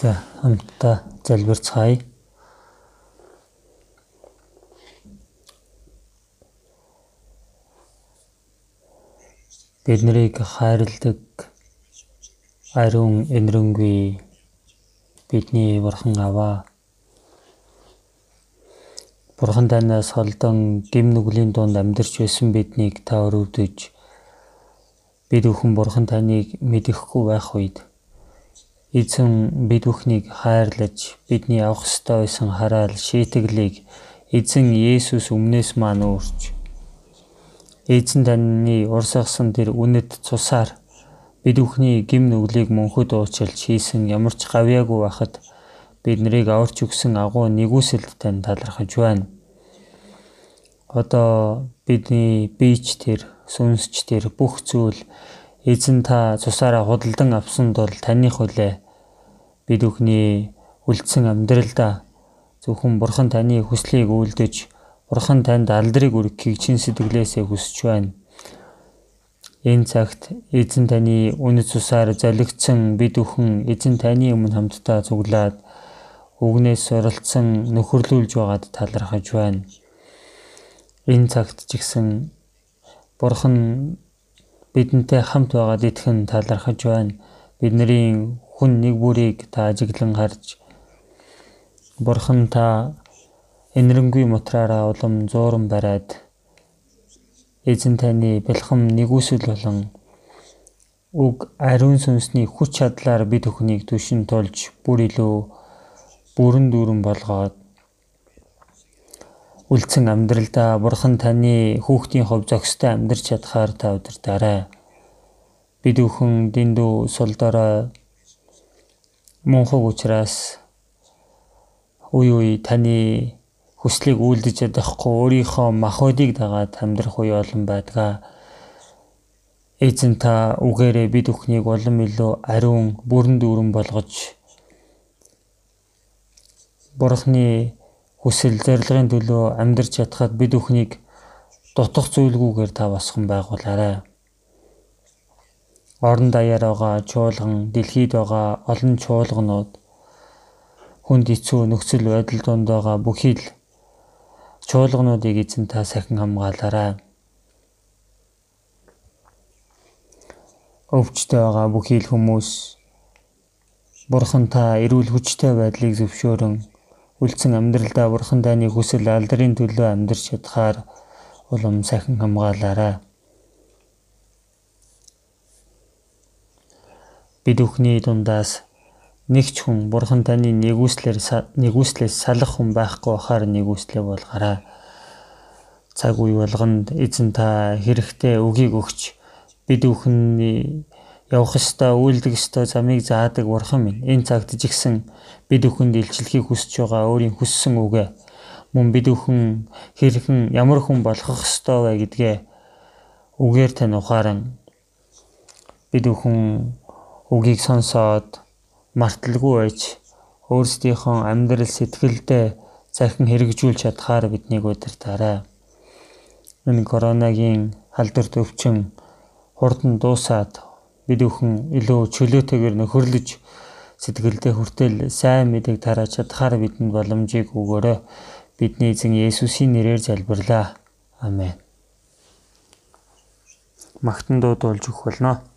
За хамтдаа залбирцгаая. Бид нарыг хайрладаг ариун энэрэнгүй бидний бурхан аваа. Бурхан танаас холдон гим нүглийн дунд амьдарч байсан биднийг та өрөвдөж бид бүхэн бурхан таныг мэдэхгүй байх үед Эзэн бид бүхнийг хайрлаж бидний авах ёстой байсан хараал шийтгэлийг эзэн Есүс өмнөөс маань өөрч эзэн таны урсгасан тэр үнэт цусаар бид бүхний гим нүглийг мөнхөд уучлж хийсэн ямар ч гавьяагүй байхад бид нарыг аварч өгсөн агуу нэгүсэлд тань талархаж байна. Одоо бидний биеч тэр сүнсч тэр бүх зүйл Эзэн та цусаараа худалдан авсанд бол таних үлээ. Бид бүхний үлдсэн амьдралдаа зөвхөн Бурхан таны хүслийг үйлдэж Бурхан танд алдрыг өргөхийг чин сэтгэлээсээ хүсэж байна. Энэ цагт эзэн таны үнэт цусаар залгицсан бид бүхэн эзэн таны өмнө хамтдаа цуглаад үгнээс суралцсан нөхөрлүүлж байгаад талархаж байна. Энэ цагт ч гэсэн Бурхан бидэнтэй хамт байгаад итгэн талархаж байна. Бидний хүн нэг бүрийг та ажиглан харж Бурхан та энэрэнгүй мотраараа улам зууран бариад эзэн таны бэлхэм нэгүсэл болон үг ариун сүнсний хүч чадлаар бид бүхнийг түшин тулж бүр илүү бүрэн дүүрэн болгоод үлдсэн амьдралдаа бурхан таны хүүхдийн хувь зохистой амьдарч чадхаар та удирдаарай. Бид бүхэн дэндүү сулдорой мунхаг учраас үе үе таны хүслийг үйлдэж чадахгүй өөрийнхөө махбодыг дагаад амьдрах үе олон байдгаа. Эзэн та үгээрээ бид бүхнийг улам илүү ариун бүрэн дүүрэн болгож Бурхны хүсэл зорилгын төлөө амьдрч чадхад бид бүхнийг дутх зүйлгүйгээр та босгон байгуулаарай. Орон даяар байгаа чуулган, дэлхийд байгаа олон чуулганууд хүнд хэцүү нөхцөл байдал донд байгаа бүхий л чуулгануудыг эзэн та сахин хамгаалаарай. Өвчтэй байгаа бүхий л хүмүүс Бурхан та эрүүл хүчтэй байдлыг зөвшөөрөн үлдсэн амьдралдаа бурхан таны хүсэл алдрын төлөө амьдрч чадхаар улам сахин хамгаалаарай. Бид бүхний дундаас нэг ч хүн бурхан таны нэгүслэр нэгүслээс салах хүн байхгүй хахаар нэгүслээ болгоорой. Цаг үе болгонд эзэн та хэрэгтэй үгийг өгч бид бүхний явах ёстой, үйлдэх ёстой замыг заадаг бурхан минь. Энэ цагт ч ихсэн бид бүхэнд илчлэхийг хүсэж байгаа өөрийн хүссэн үгэ мөн бид бүхэн хэрхэн ямар хүн болох ёстой вэ гэдгээ үгээр тань ухааран бид бүхэн үгийг сонсоод марталгүй байж өөрсдийнхөө амьдрал сэтгэлдээ захин хэрэгжүүлж чадхаар биднийг удирдаарай. Энэ коронагийн халдвар төвчин хурдан дуусаад бид бүхэн илүү чөлөөтэйгээр нөхөрлөж сэтгэлдээ хүртэл сайн мэдээг тарааж чадхаар бидэнд боломжийг өгөөрэй. Бидний эзэн Есүсийн нэрээр залбирлаа. Амен. Магтан дууд болж өгөх болно.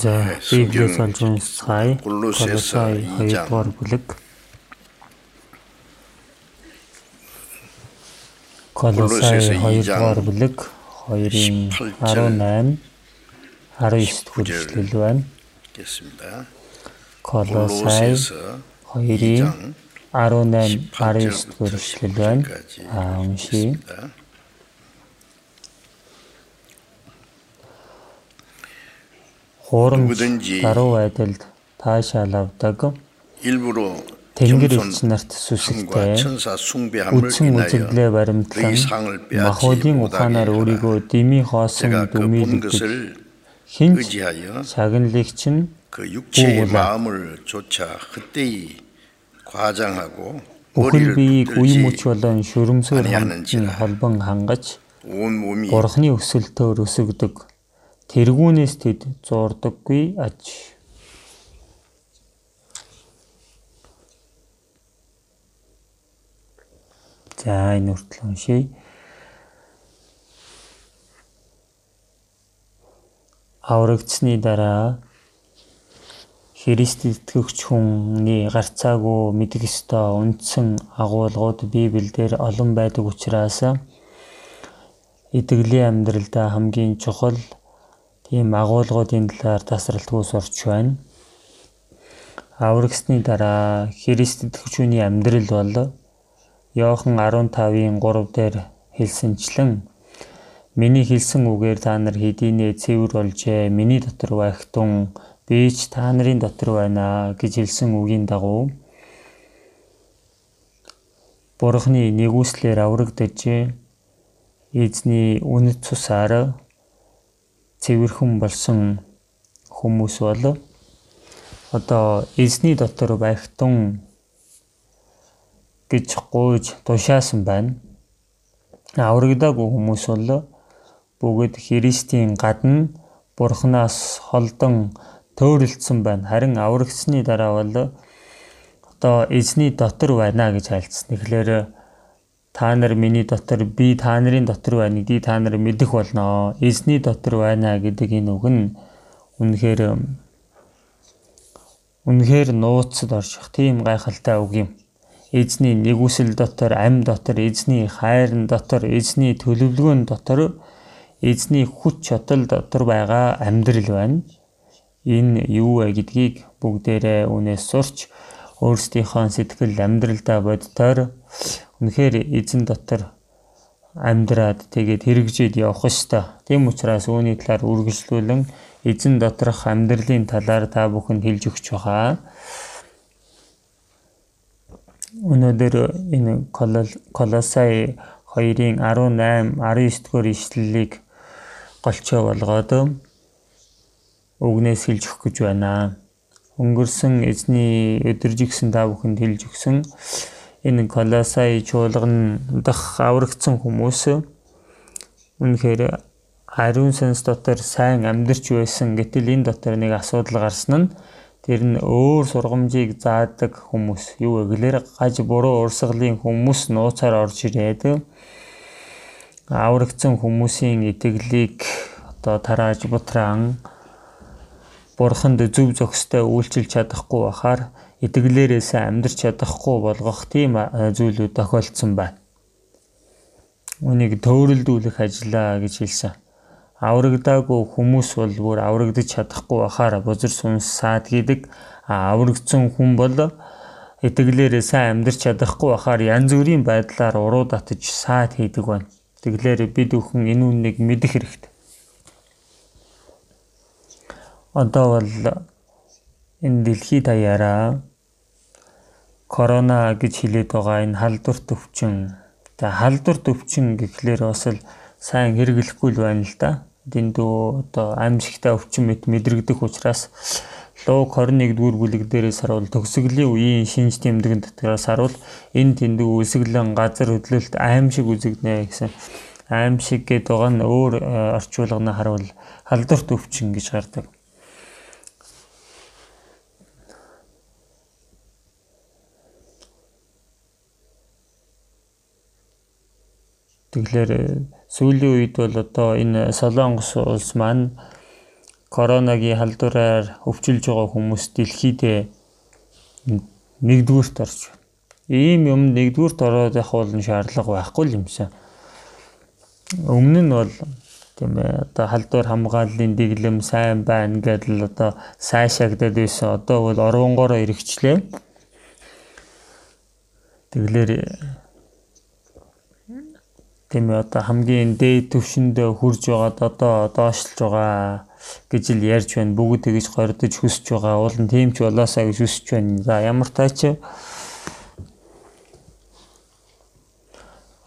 За Библийн сонсон сай Колосес 2-р бүлэг. Колосес 2-р бүлэг 2-ын 18 19-д хүрчлэл байна. Колосес 2-ын 18 19-д хүрчлэл байна. Аа уншия. Хуурамч даруй айдалд таашаал авдаг. Тэнгэр элч нарт сүсэлтэй үдсэн үзэгдлээ баримтлан махуудын ухаанаар өөрийгөө дими хоосон дүмийлэгдэж хинч сагналэгч нь бүхэл биеийг үе мөч болон шүрмсээр хамтын холбон хангаж бурхны өсөлтөөр өсөгдөг тэргүүнээс тэд зуурдаггүй аж За энэ хүртэл уншия. Аврагдсны дараа Христ итгэгч хүний гарцаагүй мэдэх ёстой үндсэн агуулгууд Библиэлд олон байдаг учраас итгэлийн амьдралдаа хамгийн чухал тийм агуулгуудын талаар тасралтгүй сурч байна. Аврагсны дараа Христ итгэгчүүний амьдрал бол Иохан 15-ын 3 дээр хэлсэнчлэн миний хэлсэн үгээр та нар хэдийнэ цэвэр болжээ. Миний дотор байх тун би ч та нарын дотор байна гэж хэлсэн үгийн дагуу Бурхны нэгүслэр аврагдаж эзний үнэт цусаар цэвэрхэн болсон хүмүүс бол одоо эзний дотор байх тун гэж гуйж тушаасан байна. Аврагдаагүй хүмүүс бол бүгд Христийн гадна Бурханаас холдон төөрөлдсөн байна. Харин аврагдсны дараа бол одоо эзний дотор байна гэж альцсан. Тэгэхээр та нар миний дотор би та нарын дотор байна гэдгийг та нар мэдэх болно. Эзний дотор байна гэдэг энэ үг нь үнэхээр үнэхээр нууцд орших тийм гайхалтай үг юм. Эзний нэгүсэл дотор, ам дотор, эзний хайрн дотор, эзний төлөвлөгөөн дотор, эзний хүч чадал дотор байгаа амьдрал байна. Энэ юу вэ гэдгийг бүгдээрээ үнээс сурч өөрсдийнхөө сэтгэл амьдралдаа боддоор Үнэхээр эзэн дотор амьдраад тэгээд хэрэгжээд явах ёстой. Тийм учраас үүний талаар үргэлжлүүлэн эзэн доторх амьдралын талаар та бүхэнд хэлж өгч байгаа. Өнөөдөр энэ Колосай 2-ын 18 19 дугаар ишлэлийг голчоо болгоод үгнээс хэлж өгөх гэж байна. Өнгөрсөн эзний өдөржигсэн та бүхэнд хэлж өгсөн энэ Колосай чуулган дах аврагдсан хүмүүс үнэхээр ариун сүнс дотор сайн амьдарч байсан. Гэтэл энэ дотор нэг асуудал гарсан нь тэр нь өөр сургамжийг заадаг хүмүүс юу вэ гэхээр гаж буруу урсгалын хүмүүс нууцаар орж ирээд аврагдсан хүмүүсийн итгэлийг одоо тарааж бутраан бурханд зөв зохистой үйлчилж чадахгүй бахаар итгэлээрээс амьдрч чадахгүй болгох тийм зүйлүүд тохиолдсон байна. Үнийг төөрөлдүүлэх ажиллаа гэж хэлсэн. Аврагдаагүй хүмүүс бол бүр аврагдаж чадахгүй бахаар бузар сүнс саад гэдэг аврагдсан хүн бол итгэлээрээ сайн амьдрч чадахгүй бахаар янз бүрийн байдлаар уруу татаж саад хийдэг байна. Тэгэлээр бид бүхэн энэ үннийг мэдэх хэрэгтэй. Одоо бол энэ дэлхийд даяараа корона гэж хэлээд байгаа энэ халдварт өвчин. Тэгээ халдварт өвчин гэхлээр бас л сайн хэрэглэхгүй л байна л да. Дэндүү одоо аимшигтай өвчин мэт мэдрэгдэх учраас Луг 21-р бүлэг дээрээс харуул төгсгөлийн үеийн шинж тэмдэгэн дотроос харуул энэ тэмдэг үсгэлэн газар хөдлөлт аимшиг үзэгднэ гэсэн аимшиг гэдэг байгаа нь өөр э, орчуулганы харуул халдварт өвчин гэж гардаг. Тэгэхээр э, сүүлийн үед бол одоо энэ Солонгос улс маань коронагийн халдвараар өвчлөж байгаа хүмүүс дэлхийд нэгдүгürt орж байна. Ийм юм нэгдүгürt ороод явах бол шаардлага байхгүй юмсан. Өмнө нь бол тийм ээ одоо халдвар хамгааллын дэглэм сайн байна гэдэл одоо сайшаагдаад байсан. Одоо бол орвонгороо эргэжлээ. Тэгэлэр тийм ээ одоо хамгийн дээд түвшинд хүрж байгаад одоо доошлж байгаа гэж л ярьж байна. Бүгд тэгж гордож хүсэж байгаа. Уул нь тийм ч болоосаа гэж хүсэж байна. За ямар таач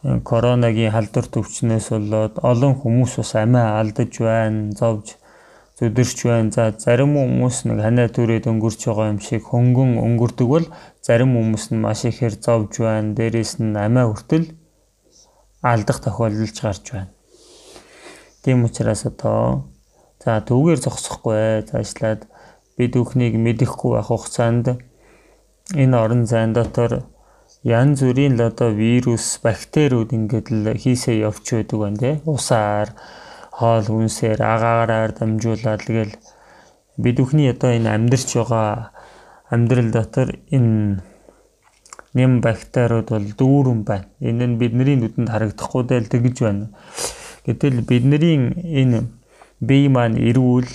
коронагийн халдвар төвчнөөс болоод олон хүмүүс бас амиа алдаж байна. Зовж зүдэрч байна. За зарим хүмүүс нэг ханаа түрээд өнгөрч байгаа юм шиг хөнгөн өнгөрдөг бол зарим хүмүүс нь маш ихээр зовж байна. Дээрээс нь амиа хүртэл алдах тохиолдолж гарч байна. Тийм учраас одоо за түүгээр зогсохгүй цаашлаад бид бүхнийг мэдэхгүй байх хугацаанд энэ орон зайн дотор янз бүрийн л одоо вирус, бактериуд ингээд л хийсээ явж байдаг байна те. Усаар, хоол хүнсээр, агаараар дамжуулаад тэгэл бид бүхний одоо энэ амьдрч байгаа амьдрал дотор энэ нэм бактериуд бол дүүрэн байна. Энэ нь бидний нүдэнд харагдахгүй дэл тэгж байна. Гэтэл бидний энэ бие маань эрүүл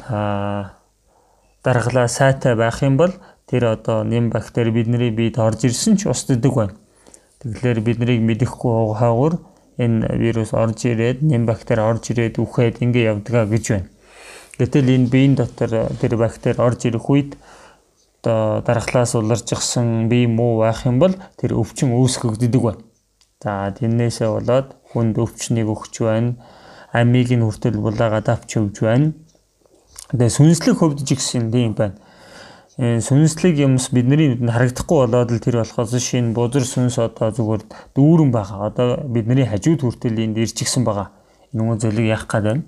даргалаа сайтай байх юм бол тэр одоо нэм бактери бидний биед орж ирсэн ч устддаг байна. Тэгэхээр биднийг мэдэхгүй хаагур энэ вирус орж ирээд нэм бактери орж ирээд үхээд ингэ явдгаа гэж байна. Гэтэл энэ биеийн дотор тэр бактери орж ирэх үед одоо дархлаас уларжчихсан бие муу байх юм бол тэр өвчин үүсгэгддэг байна. За тэрнээсээ болоод хүнд өвчнийг өгч байна. Амийг нь хүртэл булаагаад авч өгж байна. Тэгээ сүнслэг хөвдөж гисэн юм байна сүнслэг юмс бидний нүдэнд харагдахгүй болоод л тэр болохоос шинэ бузар сүнс одоо зүгээр дүүрэн байгаа. Одоо бидний хажууд хүртэл энд ирж гисэн байгаа. Нь зөвлөг яах гээд байна.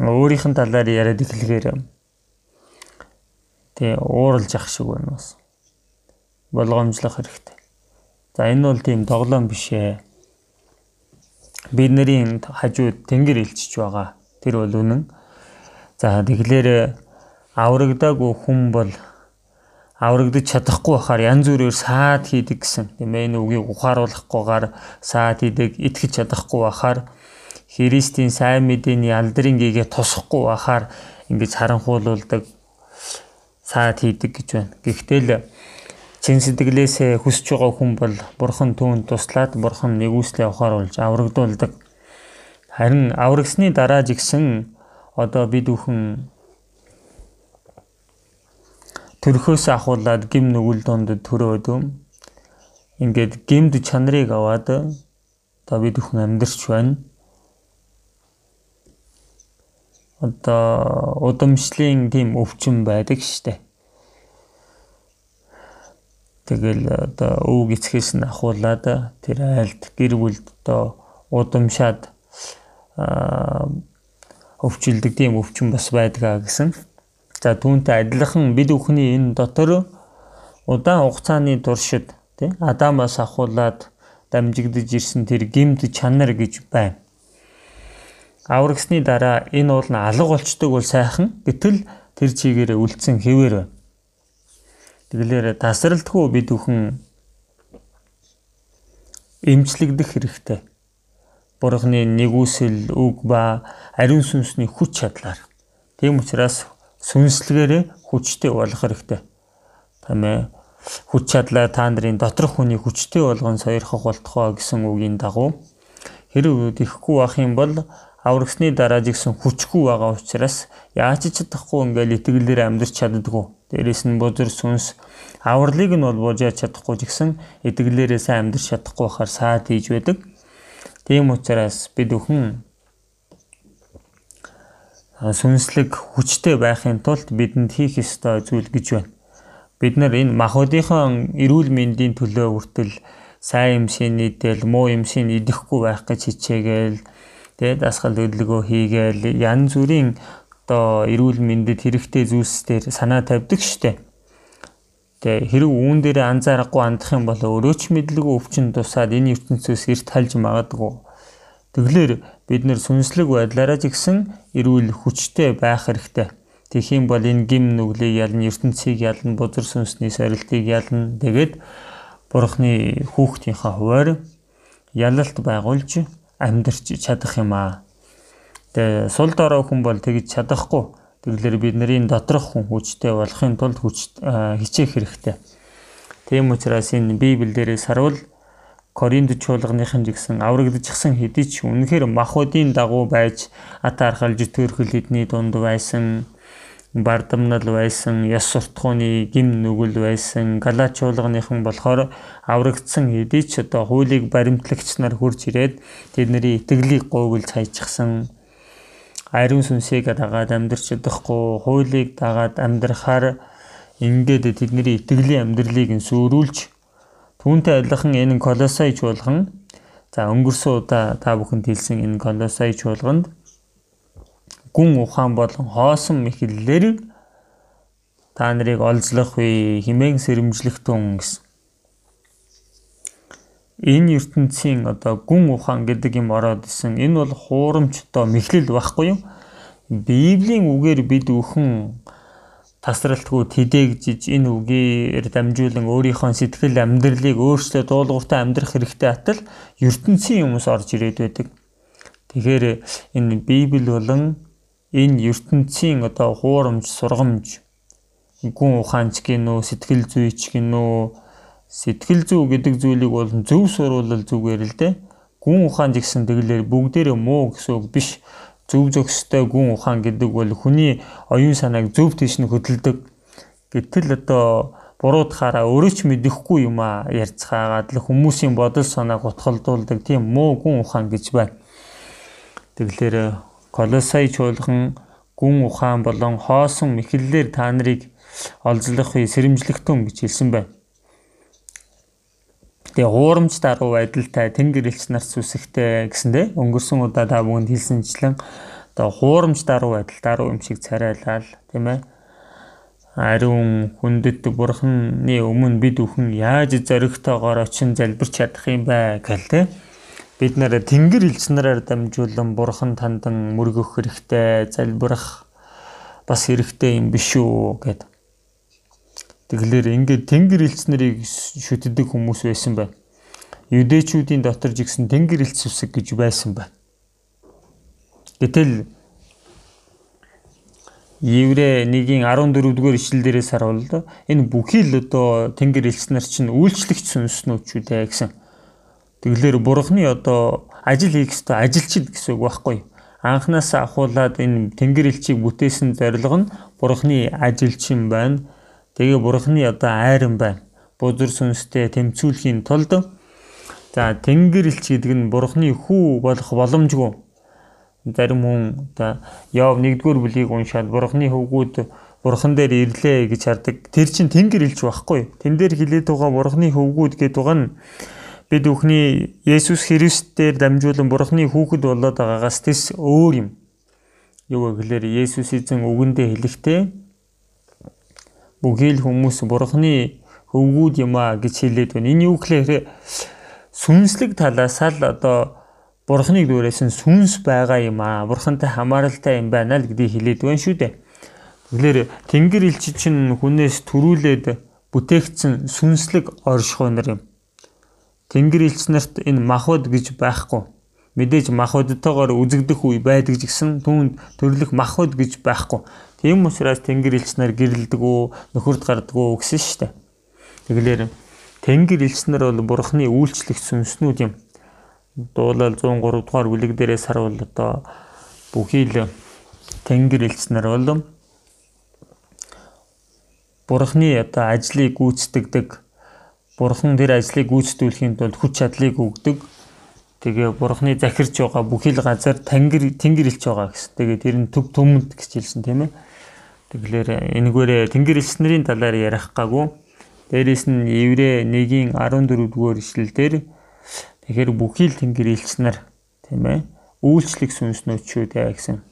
Өөрийнх нь талаар яриад эхлэхээр тэгээ ууралж ах шиг байна бас. Болгоомжлох хэрэгтэй. За энэ бол тийм доглоом биш ээ. Бидний хажууд тэнгэр илчж байгаа. Тэр бол үнэн. За тэгэхээр аврагдаагүй хүн бол аврагдаж чадахгүй байхаар янз бүрээр саад хийдэг гэсэн. Тийм ээ энэ үгийг ухааруулахгүйгээр саад хийдэг, итгэж чадахгүй байхаар Христийн сайн мэдээний алдрын гээгээ тусахгүй байхаар ингэж харанхуулуулдаг саад хийдэг гэж байна. Гэхдээ л чин сэтгэлээсээ хүсэж байгаа хүн бол бурхан түүнд туслаад бурхан нэгүслээ ухааруулж аврагдуулдаг. Харин аврагсны дараа ч гэсэн одоо бид бүхэн төрхөөс ахуулаад гим нүгэл донд төрөөд ингээд гимд чанарыг аваад одоо бид бүхэн амьдарч байна. Одоо удамшлын тийм өвчин байдаг штэ. Тэгэл одоо өвг эцгээс нь ахуулаад тэр айлд гэр бүлд одоо удамшаад өвчлөдөг тийм өвчин бас байдгаа гэсэн. За түүнтэй адилхан бид бүхний энэ дотор удаан хугацааны туршид тий Адамаас ахуулаад дамжигдж ирсэн тэр гимт чанар гэж байна. Аврагсны дараа энэ уул нь алга болчдөг бол сайхан гэтэл тэр чигээрээ үлдсэн хэвээр байна. Тэгэлэр тасралтгүй бид бүхэн эмчлэгдэх хэрэгтэй. Бурхны нэгүсэл үг ба ариун сүнсний хүч чадлаар. Тийм учраас сүнслэгээрээ хүчтэй болох хэрэгтэй. Тамэ хүч чадлаа та нарын доторх хүний хүчтэй болгон сойрхох болтгоо гэсэн үгийн дагуу хэрэг ихгүй байх юм бол аврагсны дараа жигсэн хүчгүй байгаа учраас яаж ч чадахгүй ингээл итгэлээр амьдрч чаддгүй. Дээрээс нь бузар сүнс авралыг нь бол буужаад чадахгүй жигсэн итгэлээрээ сайн амьдрч чадахгүй байхаар саад хийж байдаг. Тийм учраас бид өхөн сүнслэг хүчтэй байхын тулд бидэнд хийх ёстой зүйл гэж байна. Бид нар энэ махбодынхон эрүүл мэндийн төлөө хүртэл сайн юмшийн нийтэл муу юмшийн идэхгүй байх гэж хичээгээл тэгээд дасгал хөдөлгөөн хийгээл янз бүрийн одоо эрүүл мэндэд хэрэгтэй зүйлсээр санаа тавьдаг штеп. Тэгээ хэрэг үүн дээр анзаарахгүй андах юм бол өөрөө ч мэдлгүй өвчин тусаад энэ ертөнцөөс эрт хальж магадгүй. Тэглэр бид нэр сүнслэг байдлаараа ч гэсэн эрүүл хүчтэй байх хэрэгтэй. Тэгэх юм бол энэ гим нүглийг ялна, ертөнцийг ялна, бузар сүнсний сорилтыг ялна. Тэгээд бурхны хүүхдийнхаа хуваар ялалт байгуулж амьдрч чадах юм аа. Тэгээ сул дорой хүн бол тэгж чадахгүй. Тэгэлэр бидний доторх хүн хүчтэй болохын тулд хүч хичээх хэрэгтэй. Тийм учраас энэ Библиэлд сарвал Коринт чуулганыхын жигсэн аврагдчихсан хэдий ч үнэхээр махуудын дагуу байж атаархалж төрхөл хэдний дунд байсан бардамнал байсан яс суртахууны гим нүгэл байсан галач чуулганыхан болохоор аврагдсан хэдий ч одоо хуулийг баримтлагч нар хурж ирээд тэдний итгэлийг гуйглж хайчихсан ариун сүнсийг дагаад амьдрч чадахгүй хуулийг дагаад амьдрахаар ингээд тэдний итгэлийн амьдралыг сүрүүлж Түүнтэй адилхан энэ колосай чуулган за өнгөрсөн удаа та бүхэнд хэлсэн энэ колосай чуулганд гүн ухаан болон хоосон мэхлэлээр та нарыг олзлох вэ химэн сэрэмжлэх тун гэсэн. Энэ ертөнцийн одоо гүн ухаан гэдэг юм ороод исэн. Энэ бол хуурамч одоо мэхлэл байхгүй юу? Библийн үгээр бид өхөн тасралтгүй тэдээгжиж энэ үгээр дамжуулан өөрийнхөө сэтгэл амьдралыг өөрсдөө дуулууртай амьдрах хэрэгтэй атал ертөнцийн хүмүүс орж ирээд байдаг. Тэгэхээр энэ Библи болон энэ ертөнцийн одоо хуурамч, сургамж, гүн ухаанч гинөө, сэтгэл зүйч гинөө, сэтгэл зүй гэдэг зүйлийг бол зөв суруулал зүгээр л дээ. Гүн ухаан гэсэн тэгэлэр бүгдээрээ муу гэсэн үг биш зөв зөкстэй гүн ухаан гэдэг бол хүний оюун санааг зөв тийш нь хөдөлдөг. Гэтэл одоо буруудахаараа өөрөө ч мэдэхгүй юм а ярьцгаагаад л хүмүүсийн бодол санааг утгалдуулдаг тийм муу гүн ухаан гэж байна. Тэгэлэр Колосай чуулган гүн ухаан болон хоосон мэхлэлээр та нарыг олзлох үе сэрэмжлэгтэн гэж хэлсэн байна. Тэгээ хуурамч даруй байдалтай тэнгэр элч нарт сүсэгтэй гэсэндэ өнгөрсөн удаа та бүгд хэлсэнчлэн одоо хуурамч даруй байдал даруй юм шиг царайлал тийм ээ. Ариун хүндэт бурхны өмнө бид бүхэн яаж зоригтойгоор очин залбирч чадах юм бэ гэл те бид нэр тэнгэр элч нараар дамжуулан бурхан тандан мөргөх хэрэгтэй залбирах бас хэрэгтэй юм биш үү гэд Тэгэхээр ингээд тэнгэр элч нарыг шүтдэг хүмүүс байсан байна. Юдэчүүдийн дотор жигсэн тэнгэр элч сүсэг гэж байсан байна. Гэтэл Еврэ 1-ийн 14-р ишлэл дээрээс харуул энэ бүхий л одоо тэнгэр элч нар чинь үйлчлэгч сүнснүүд дээ гэсэн. Тэгэлэр бурхны одоо ажил хийх ёстой ажилчид гэсэн үг байхгүй. Анханасаа ахуулаад энэ тэнгэр элчийг бүтээсэн зорилго нь бурхны ажилчин байна Тэгээ бурхны одоо айран байна. Бузар сүнстэй тэмцүүлэхийн тулд за тэнгэр элч гэдэг нь бурхны хүү болох боломжгүй. Зарим хүн одоо Йов 1-р бүлийг уншаад бурхны хөвгүүд бурхан дээр ирлээ гэж хардаг. Тэр чинь тэнгэр элч байхгүй. Тэн дээр хилээд байгаа бурхны хөвгүүд гэдэг байгаа нь бид бүхний Есүс Христээр дамжуулан бурхны хүүхэд болоод байгаагаас тэс өөр юм. Юу гэхээр Есүс эзэн үгэндээ хэлэхдээ бүхий л хүмүүс бурхны хөвгүүд юм а гэж хэлээд байна. Энэ юу гэхээр сүнслэг талаас л одоо бурхныг дүүрээсэн сүнс байгаа юм а. Бурхантай хамааралтай юм байна л гэдгийг хэлээд байна шүү дээ. Тэгэхээр Тэнгэр элч чинь хүнээс төрүүлээд бүтээгдсэн сүнслэг оршихуй нар юм. Тэнгэр элч нарт энэ махбод гэж байхгүй. Мэдээж махбодтойгоор үзэгдэх үе байдаг гэсэн түүнд төрлөх махбод гэж байхгүй. Тийм учраас тэнгэр элч нар гэрэлдэг үү, нөхөрд гардаг уу гэсэн шүү дээ. Тэгэлэр тэнгэр элч нар бол бурхны үйлчлэгч сүнснүүд юм. Дуулал 103 дугаар бүлэг дээрээс харуул одоо бүхий л тэнгэр элч нар бол бурхны одоо ажлыг гүйцэтгэдэг бурхан тэр ажлыг гүйцэтгүүлэхийн тулд хүч чадлыг өгдөг тэгээ бурхны захирч байгаа бүхий л газар тэнгэр тэнгэр элч байгаа гэсэн. Тэгээ тэр нь төв төмөнд гэж хэлсэн тийм ээ. Тэгэхээр энэгээрээ тэнгэр элчнэрийн талаар ярих гаагүй. Дээрээс нь Еврэ 1-ийн 14-р ишлэлдэр тэгэхээр бүхий л тэнгэр элчнэр тийм ээ үйлчлэг сүнснүүд шүү дээ гэсэн.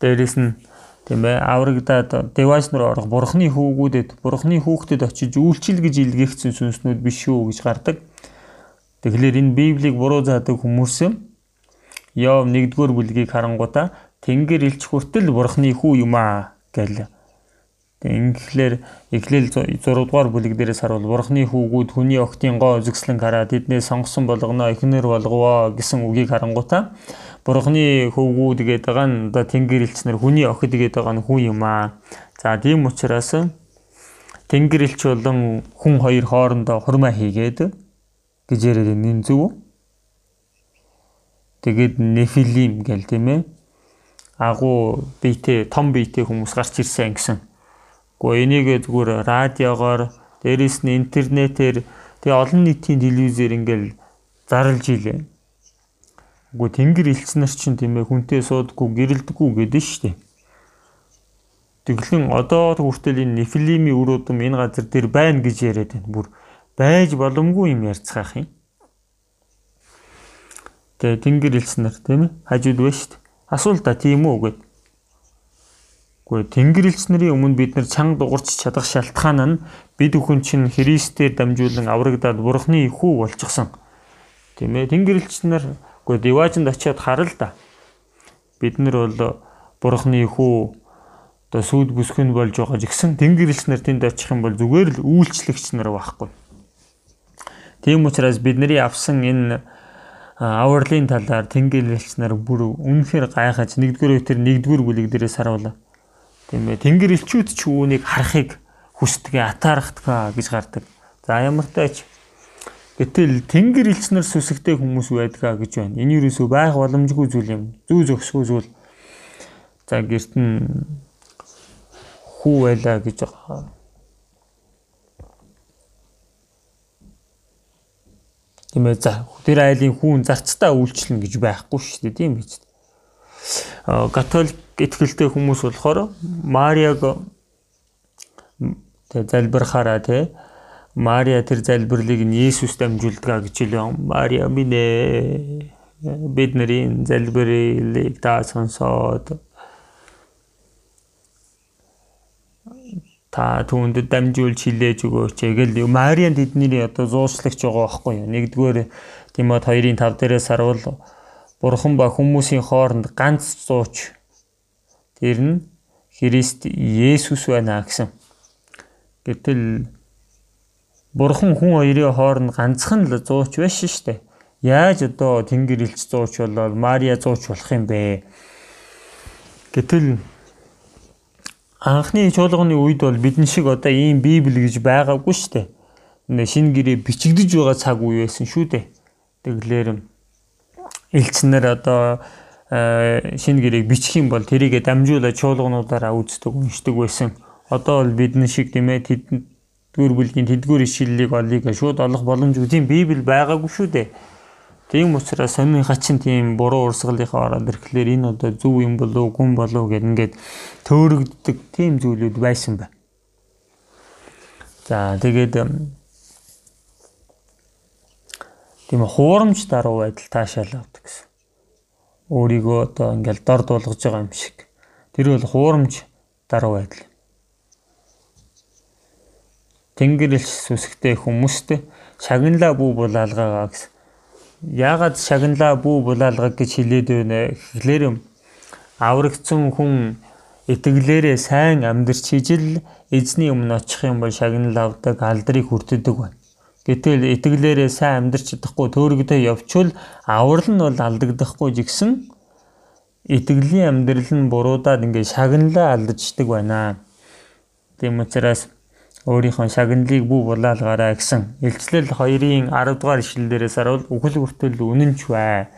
Дээрээс нь тийм ээ аврагдаад девайс руу орох бурхны хүүгүүдэд бурхны хүүхдэд очиж үйлчил гэж илгээгдсэн сүнснүүд биш шүү гэж гардаг. Тэгэхээр энэ Библийг буруу заадаг хүмүүс Йов 1-р бүлгийг харангуудаа Тэнгэр илч хүртэл бурхны хүү юм аа гэл. Тэг ингээр эхлэл 6 дугаар бүлэг дээрээс харуул бурхны хүүгүүд хүний октын гоо үзэгслэн хараад эднээ сонгосон болгоно эхнэр болгоо гэсэн үгийг харангуйтаа бурхны хүүгүүд гэдэг байгаа нь одоо тэнгэр илч нар хүний охид гэдэг байгаа нь хүн юм аа. За тийм учраас тэнгэр илч болон хүн хоёр хоорондоо хурмаа хийгээд гэж яриад энэ үү? Тэгээд нефилим гэл тийм ээ агуу биетэй том биетэй хүмүүс гарч ирсэн гэсэн. Гэхдээ энийг зүгээр радиогоор дээрэс нь интернетээр тэгээ олон нийтийн телевизээр ингээл зарлж илээ. Үгүй тэнгэр элчнэр чинь тийм ээ хүнтэй суудаггүй гэрэлдэггүй гэдэг нь шүү дээ. Тэглэн одоо хүртэл энэ нефилими удам энэ газар дээр байна гэж яриад байна. Бүр байж боломгүй юм ярьцгаах юм. Тэгээ тэнгэр элчнэр тийм ээ хажууд байна шүү дээ. Асуул та тийм үү гэд. Гэхдээ Тэнгэрлэгч нарын өмнө бид нар чанга дуурч чадах шалтгаан нь бид бүхэн чинь Христээр дамжуулан аврагдаад Бурхны хүү болчихсон. Тийм ээ Тэнгэрлэгч нар үгүй Диваажинд очиод харал да. Бид нар бол Бурхны хүү одоо сүйд бүсгэн болж байгаа жигсэн тэнгэрэлч нар тэнд очих юм бол зүгээр л үйлчлэгч нар байхгүй. Тийм учраас бидний авсан энэ авралын талаар тэнгэрэлч нар бүр үнэхээр гайхаж нэгдүгээр үеэр нэгдүгээр бүлэг дээрээс харуулаа. Тийм ээ тэнгэрэлчүүд ч үүнийг харахыг хүсдэг, атаархдгаа гэж гардаг. За ямар тач Гэтэл тэнгэр элчнэр сүсэгтэй хүмүүс байдгаа гэж байна. Энэ юусоо байх боломжгүй зүйл юм. Зүү зөксгүй зүйл. За гэрт нь хүү байлаа гэж байгаа. Тиймээ за тэр айлын хүүн зарцтай үйлчлэн гэж байхгүй шүү дээ тийм биз. Католик итгэлтэй хүмүүс болохоор Мариаг тэ залбирхаараа тэ Мария тэр залбирлыг нь Есүст амжуулдаг гэж хэлээ. Мария минь бид нарын залбирыг та сонсоод та түүнд дамжуулж хилээж өгөөч гэл Мариан тэдний одоо зууслагч байгаа байхгүй юу. Нэгдүгээр Тимот 2-ын 5 дээрээс харуул Бурхан ба хүмүүсийн хооронд ганц зууч тэр нь Христ Есүс байна гэсэн. Гэтэл Бурхан хүн хоёрын хооронд ганцхан л зууч биш штэ. Яаж одоо Тэнгэр элч зууч болоод Мария зууч болох юм бэ? Гэтэл анхны чуулганы үед бол бидэн шиг одоо ийм Библи гэж байгаагүй штэ. Нэ шинэ гэрээ бичигдэж байгаа цаг үе байсан шүү дээ. Тэглэр элчнэр одоо шинэ гэрээг бичих юм бол тэрийгэ дамжуулаад чуулгануудаараа үздэг, уншдаг байсан. Одоо бол бидэн шиг тийм ээ тэд дүүр бүлгийн тэдгүүр ишлэлийг олыг шууд олох боломжгүй тийм библ байгаагүй шүү дээ. Тийм учраас сонирхаа чин тийм буруу урсгалынхаа ороод ирэхлээр энэ одоо зөв юм болов гүн болов гэд ингээд төөрөгддөг тийм зүйлүүд байсан байна. За тэгээд тийм хуурамч даруй байдал таашаал авдаг гэсэн. Өөрийгөө одоо ингээл дорд болгож байгаа юм шиг. Тэр бол хуурамч даруй байдал. Тэнгэр элч сүсгтэй хүмүүст шагналаа бүү булаалгаагаа гэсэн. Яагаад шагналаа бүү булаалгаа гэж хэлээд байна гэхлээр аврагдсан хүн итгэлээрээ сайн амьдрч хижил эзний өмнө очих юм бол шагнал авдаг алдрыг хүртдэг байна. Гэтэл итгэлээрээ сайн амьдрч чадахгүй төөрөгдөө явчвал аврал нь бол алдагдахгүй жигсэн итгэлийн амьдрал нь буруудаад ингээд шагналаа алдаждаг байна. Тийм учраас өөрийнхөө шагналыг бүү булаалгаарай гэсэн. Илчлэл 2-ын 10 дугаар ишлэлээрээс харуул үхэл хүртэл үнэнч бай.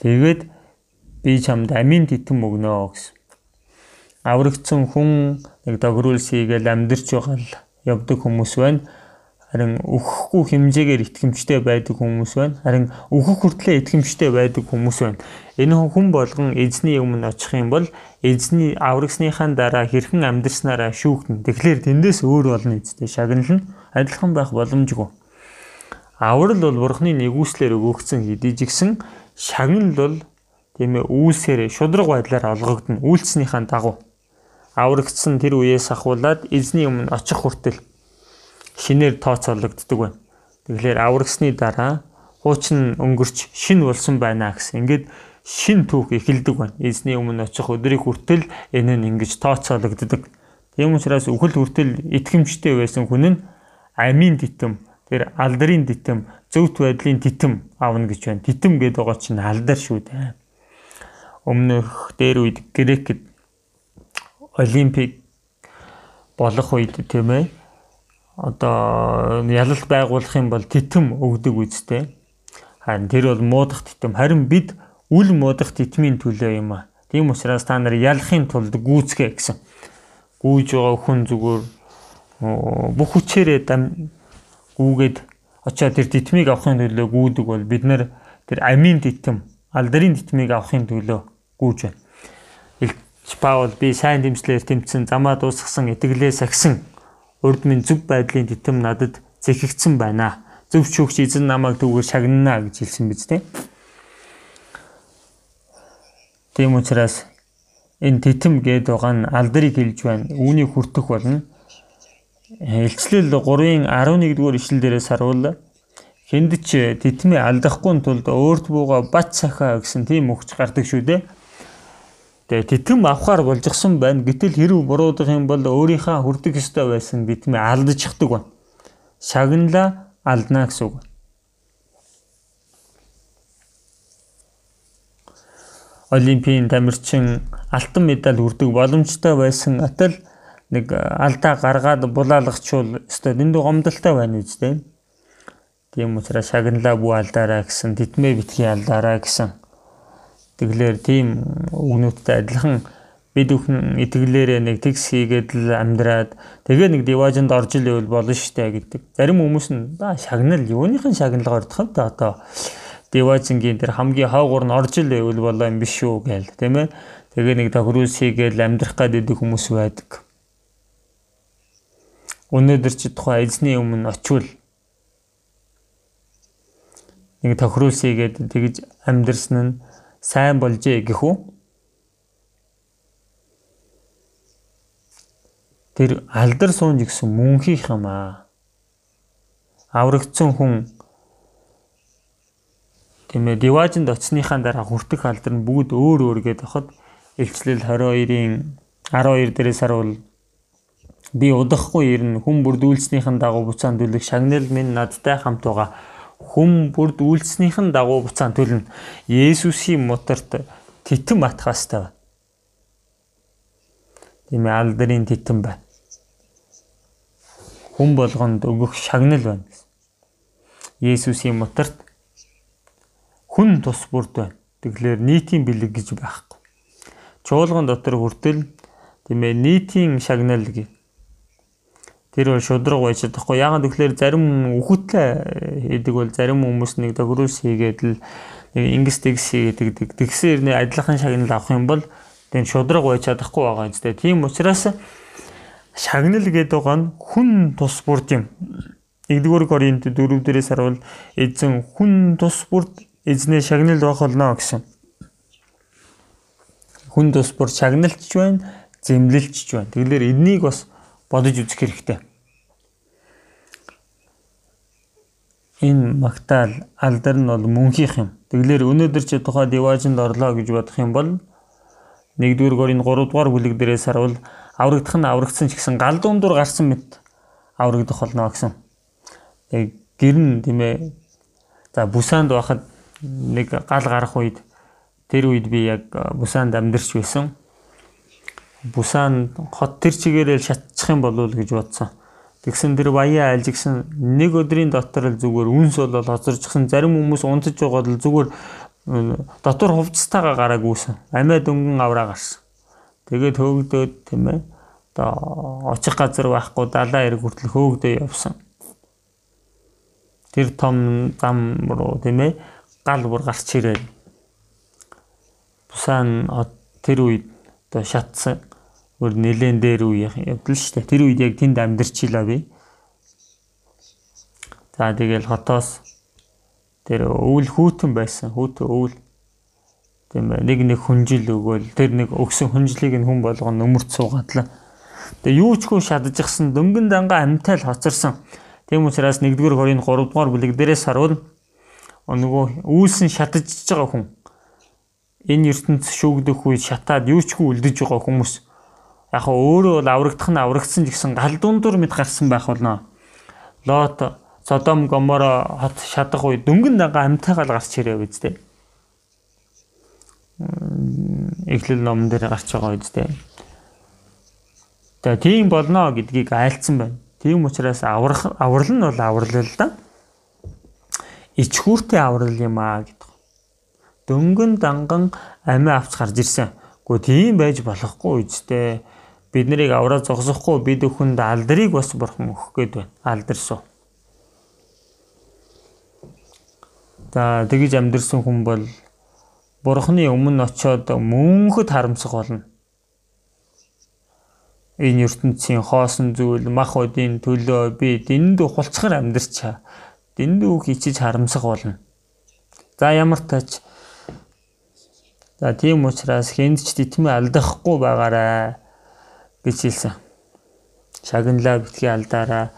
Тэгээд би чамд амийн титэм өгнө гэсэн. Аврагдсан хүн нэг догруулс хийгээл амьдрч байгаа л явдаг хүмүүс байна. Харин өөхөхгүй хэмжээгээр итгэмжтэй байдаг хүмүүс байна. Харин өөхөх хүртлээр итгэмжтэй байдаг хүмүүс байна. Энэ хүн болгон эзний өмнө очих юм бол эзний аврагсныхаа дараа хэрхэн амьдрснараа шүүхтэн. Тэгэхээр тэндээс өөр болно эзтэй шагнал нь адилхан байх боломжгүй. Аврал бол бурхны нэгүслэр өгөгдсөн хэдий жигсэн шагнал бол тийм ээ үйлсээр шудраг байдлаар олгогдно. Үйлснийхаа дагуу аврагдсан тэр үеэс ахуулаад эзний өмнө очих хүртэл шинээр тооцоологддог байна. Тэгэхээр аврагсны дараа хуучин өнгөрч шин болсон байна гэсэн. Ингээд шин түүх эхэлдэг байна. Эзний өмнө очих өдрийг хүртэл энэ нь ингэж тооцоологддог. Тийм учраас үхэл хүртэл итгэмжтэй байсан хүн нь амийн титэм, тэр алдрын титэм, зөвхт байдлын титэм авна гэж байна. Титэм гэдэг байгаа чинь алдар шүү дээ. Өмнөх дээр үед Грекэд олимпик болох үед тийм ээ одоо ялалт байгуулах юм бол титэм өгдөг үстэй. Харин тэр бол муудах титэм. Харин бид үл муудах титмийн төлөө юм а. Тийм учраас та нар ялахын тулд гүйцгээ гэсэн. Гүйж байгаа хүн зүгээр бүх хүчээрээ дам гүүгээд очиад тэр титмийг авахын төлөө гүйдэг бол бид нар тэр амийн титэм, алдрын титмийг авахын төлөө гүйж байна. Илч Паул би сайн дэмжлэр тэмцсэн, замаа дуусгасан, итгэлээ сахисан урд минь зөв байдлын титэм надад зэхигдсэн байна. Зөв шүүгч эзэн намайг түгээр шагнана гэж хэлсэн биз дээ. Тийм учраас энэ титэм гээд байгаа нь алдрыг хэлж байна. Үүнийг хүртэх болно. Илчлэл 3-ын 11-р ишлэл дээрээс харуул хэнд ч титмээ алдахгүй тулд өөрт бууга бат цахаа гэсэн тийм өгч гардаг шүү дээ. Тэгээ титэм авахар болжсэн байна. Гэтэл хэрв буруудах юм бол өөрийнхөө хүрдэг ёстой байсан битмээ алдчихдаг байна. Шагналаа алдна гэсэн үг. Олимпийн тамирчин алтан медаль хүрдэг боломжтой байсан атал нэг алдаа гаргаад булаалгачвал өстой дэндүү гомдолтой байна үстэй. Тийм учраас шагналаа бүү алдаараа гэсэн титмээ битгий алдаараа гэсэн Тэглэр тийм үгнүүдтэй адилхан бид бүхэн итгэлээрээ нэг тэгс хийгээд л амьдраад тэгээ нэг диважинд орж ивэл болно штэ гэдэг. Зарим хүмүүс нь да шагнал юуныхын шагналгаар ордох вэ одоо диважингийн тэр хамгийн хаагуур нь орж ивэл болоо юм биш үү гээл тийм ээ. Тэгээ нэг тохируулс хийгээл амьдрах гэдэг хүмүүс байдаг. Өнөөдөр чи тухайн эзний өмнө очивол нэг тохируулс хийгээд тэгж амьдрсан нь сайн болжээ гэх үү? Тэр алдар суунж гисэн мөнхийнх юм аа. Аврагдсан хүн тийм ээ диважинд оцсныхаа дараа хүртэх алдар нь бүгд өөр өөр гээд хахад илчлэл 22-ийн 12 дээрээс харуул би удахгүй ирнэ хүн бүрдүүлснийхэн дагуу буцаан дүлэг шагнал минь надтай хамт байгаа хүм бүрд үйлснийхэн дагуу буцаан төлнө. Есүсийн моторт титэм атхаастай. Тийм ээ алдрын титэм байна. Хүн болгонд өгөх шагнал байна. Есүсийн моторт хүн тус бүрд байна. Тэгэхээр нийтийн бэлэг гэж байхгүй. Чуулган дотор хүртэл тийм ээ нийтийн шагнал гэж тэр бол шудраг байж чадахгүй. Ягаад гэвэл зарим үхэтлээ хийдэг бол зарим хүмүүс нэг төгрөөс хийгээд л нэг ингэс тэгс хийгээд тэгсээр нэ адилхан шагнал авах юм бол тэр шудраг байж чадахгүй байгаа юм зү. Тийм учраас шагнал гэдэг нь хүн тус бүрд юм. 1-р Коринт 4 дээрээс харуул эзэн хүн тус бүрд эзнээ шагнал байх болно гэсэн. Хүн тус бүр шагналч байна, зэмлэлч байна. Тэгэхээр эднийг бас бодож үзэх хэрэгтэй. энэ магтаал алдар нь бол мөнхийнх юм. Тэгэлэр өнөөдөр чи тухай диважинд орлоо гэж бодох юм бол 1-р Коринт 3-р бүлэг дээрээс харуул аврагдах нь аврагдсан ч гэсэн гал дундуур гарсан мэт аврагдах болно гэсэн. Тэг гэрн тийм ээ. За Бүсанд байхад нэг гал гарах үед тэр үед би яг Бүсанд амьдарч байсан. Бүсан хот тэр чигээрээ шатчих юм болов уу гэж бодсон. Тэгсэн тэр баяа айлж гисэн нэг өдрийн дотор л зүгээр үнс болол хоцорчихсан зарим хүмүүс унтаж байгаад л зүгээр дотор хувцастайгаа гараагүйсэн. Амиа дөнгөн авраа гарсан. Тэгээд хөөгдөөд тийм ээ. Одоо очих газар байхгүй далаа эрг хүртэл хөөгдөө явсан. Тэр том зам руу тийм ээ гал бүр гарч ирээд Бусан тэр үед одоо шатсан өөр нэлен дээр үе явдал шүү дээ. Тэр үед яг тэнд амьдарчлаа би. За тэгэл хотоос тэр өвөл хүүтэн байсан. Хүүтэн өвөл тийм нэг нэг хүнжил өгөөл тэр нэг өгсөн хүнжлийг нь хүн болгоно өмөрт суугадлаа. Тэгээ юу ч хүн шадажчихсан дөнгөн данга амьтай л хоцорсон. Тийм учраас 1-р Коринт 3-р бүлэг дээрээс харуул нөгөө үйлсэн шатажж байгаа хүн энэ ертөнц шүүгдэх үед шатаад юу ч хүн үлдэж байгаа хүмүүс яг хаа өөрөө бол аврагдах нь аврагдсан гэсэн гал дундуур мэд гарсан байх болно. Лот Содом Гоморо хот шатах үе дөнгөн данга амьтайгаал гарч ирээ үсттэй. Эхлэл номон дээр гарч байгаа үсттэй. Тэгээ тийм болно гэдгийг айлцсан байна. Тийм учраас аврах аврал нь бол аврал л да. Ичхүүртэй аврал юм аа гэдэг. Дөнгөн данган амиа авч гарч ирсэн. Гэхдээ тийм байж болохгүй үсттэй бид нарыг авраа зогсохгүй бид өхөнд алдрыг бас бурхан өгөх гээд байна. Алдарсуу. За тэгж амьдрсан хүн бол бурханы өмнө очиод мөнхөд харамсах болно. Энэ ертөнцийн хоосон зүйл мах удийн төлөө би дэндүү хулцгаар амьдрчаа. Дэндүү хичиж харамсах болно. За ямар тач За тийм учраас хэнд ч титмээ алдахгүй байгаарай гэж хэлсэн. Шагналаа битгий алдаараа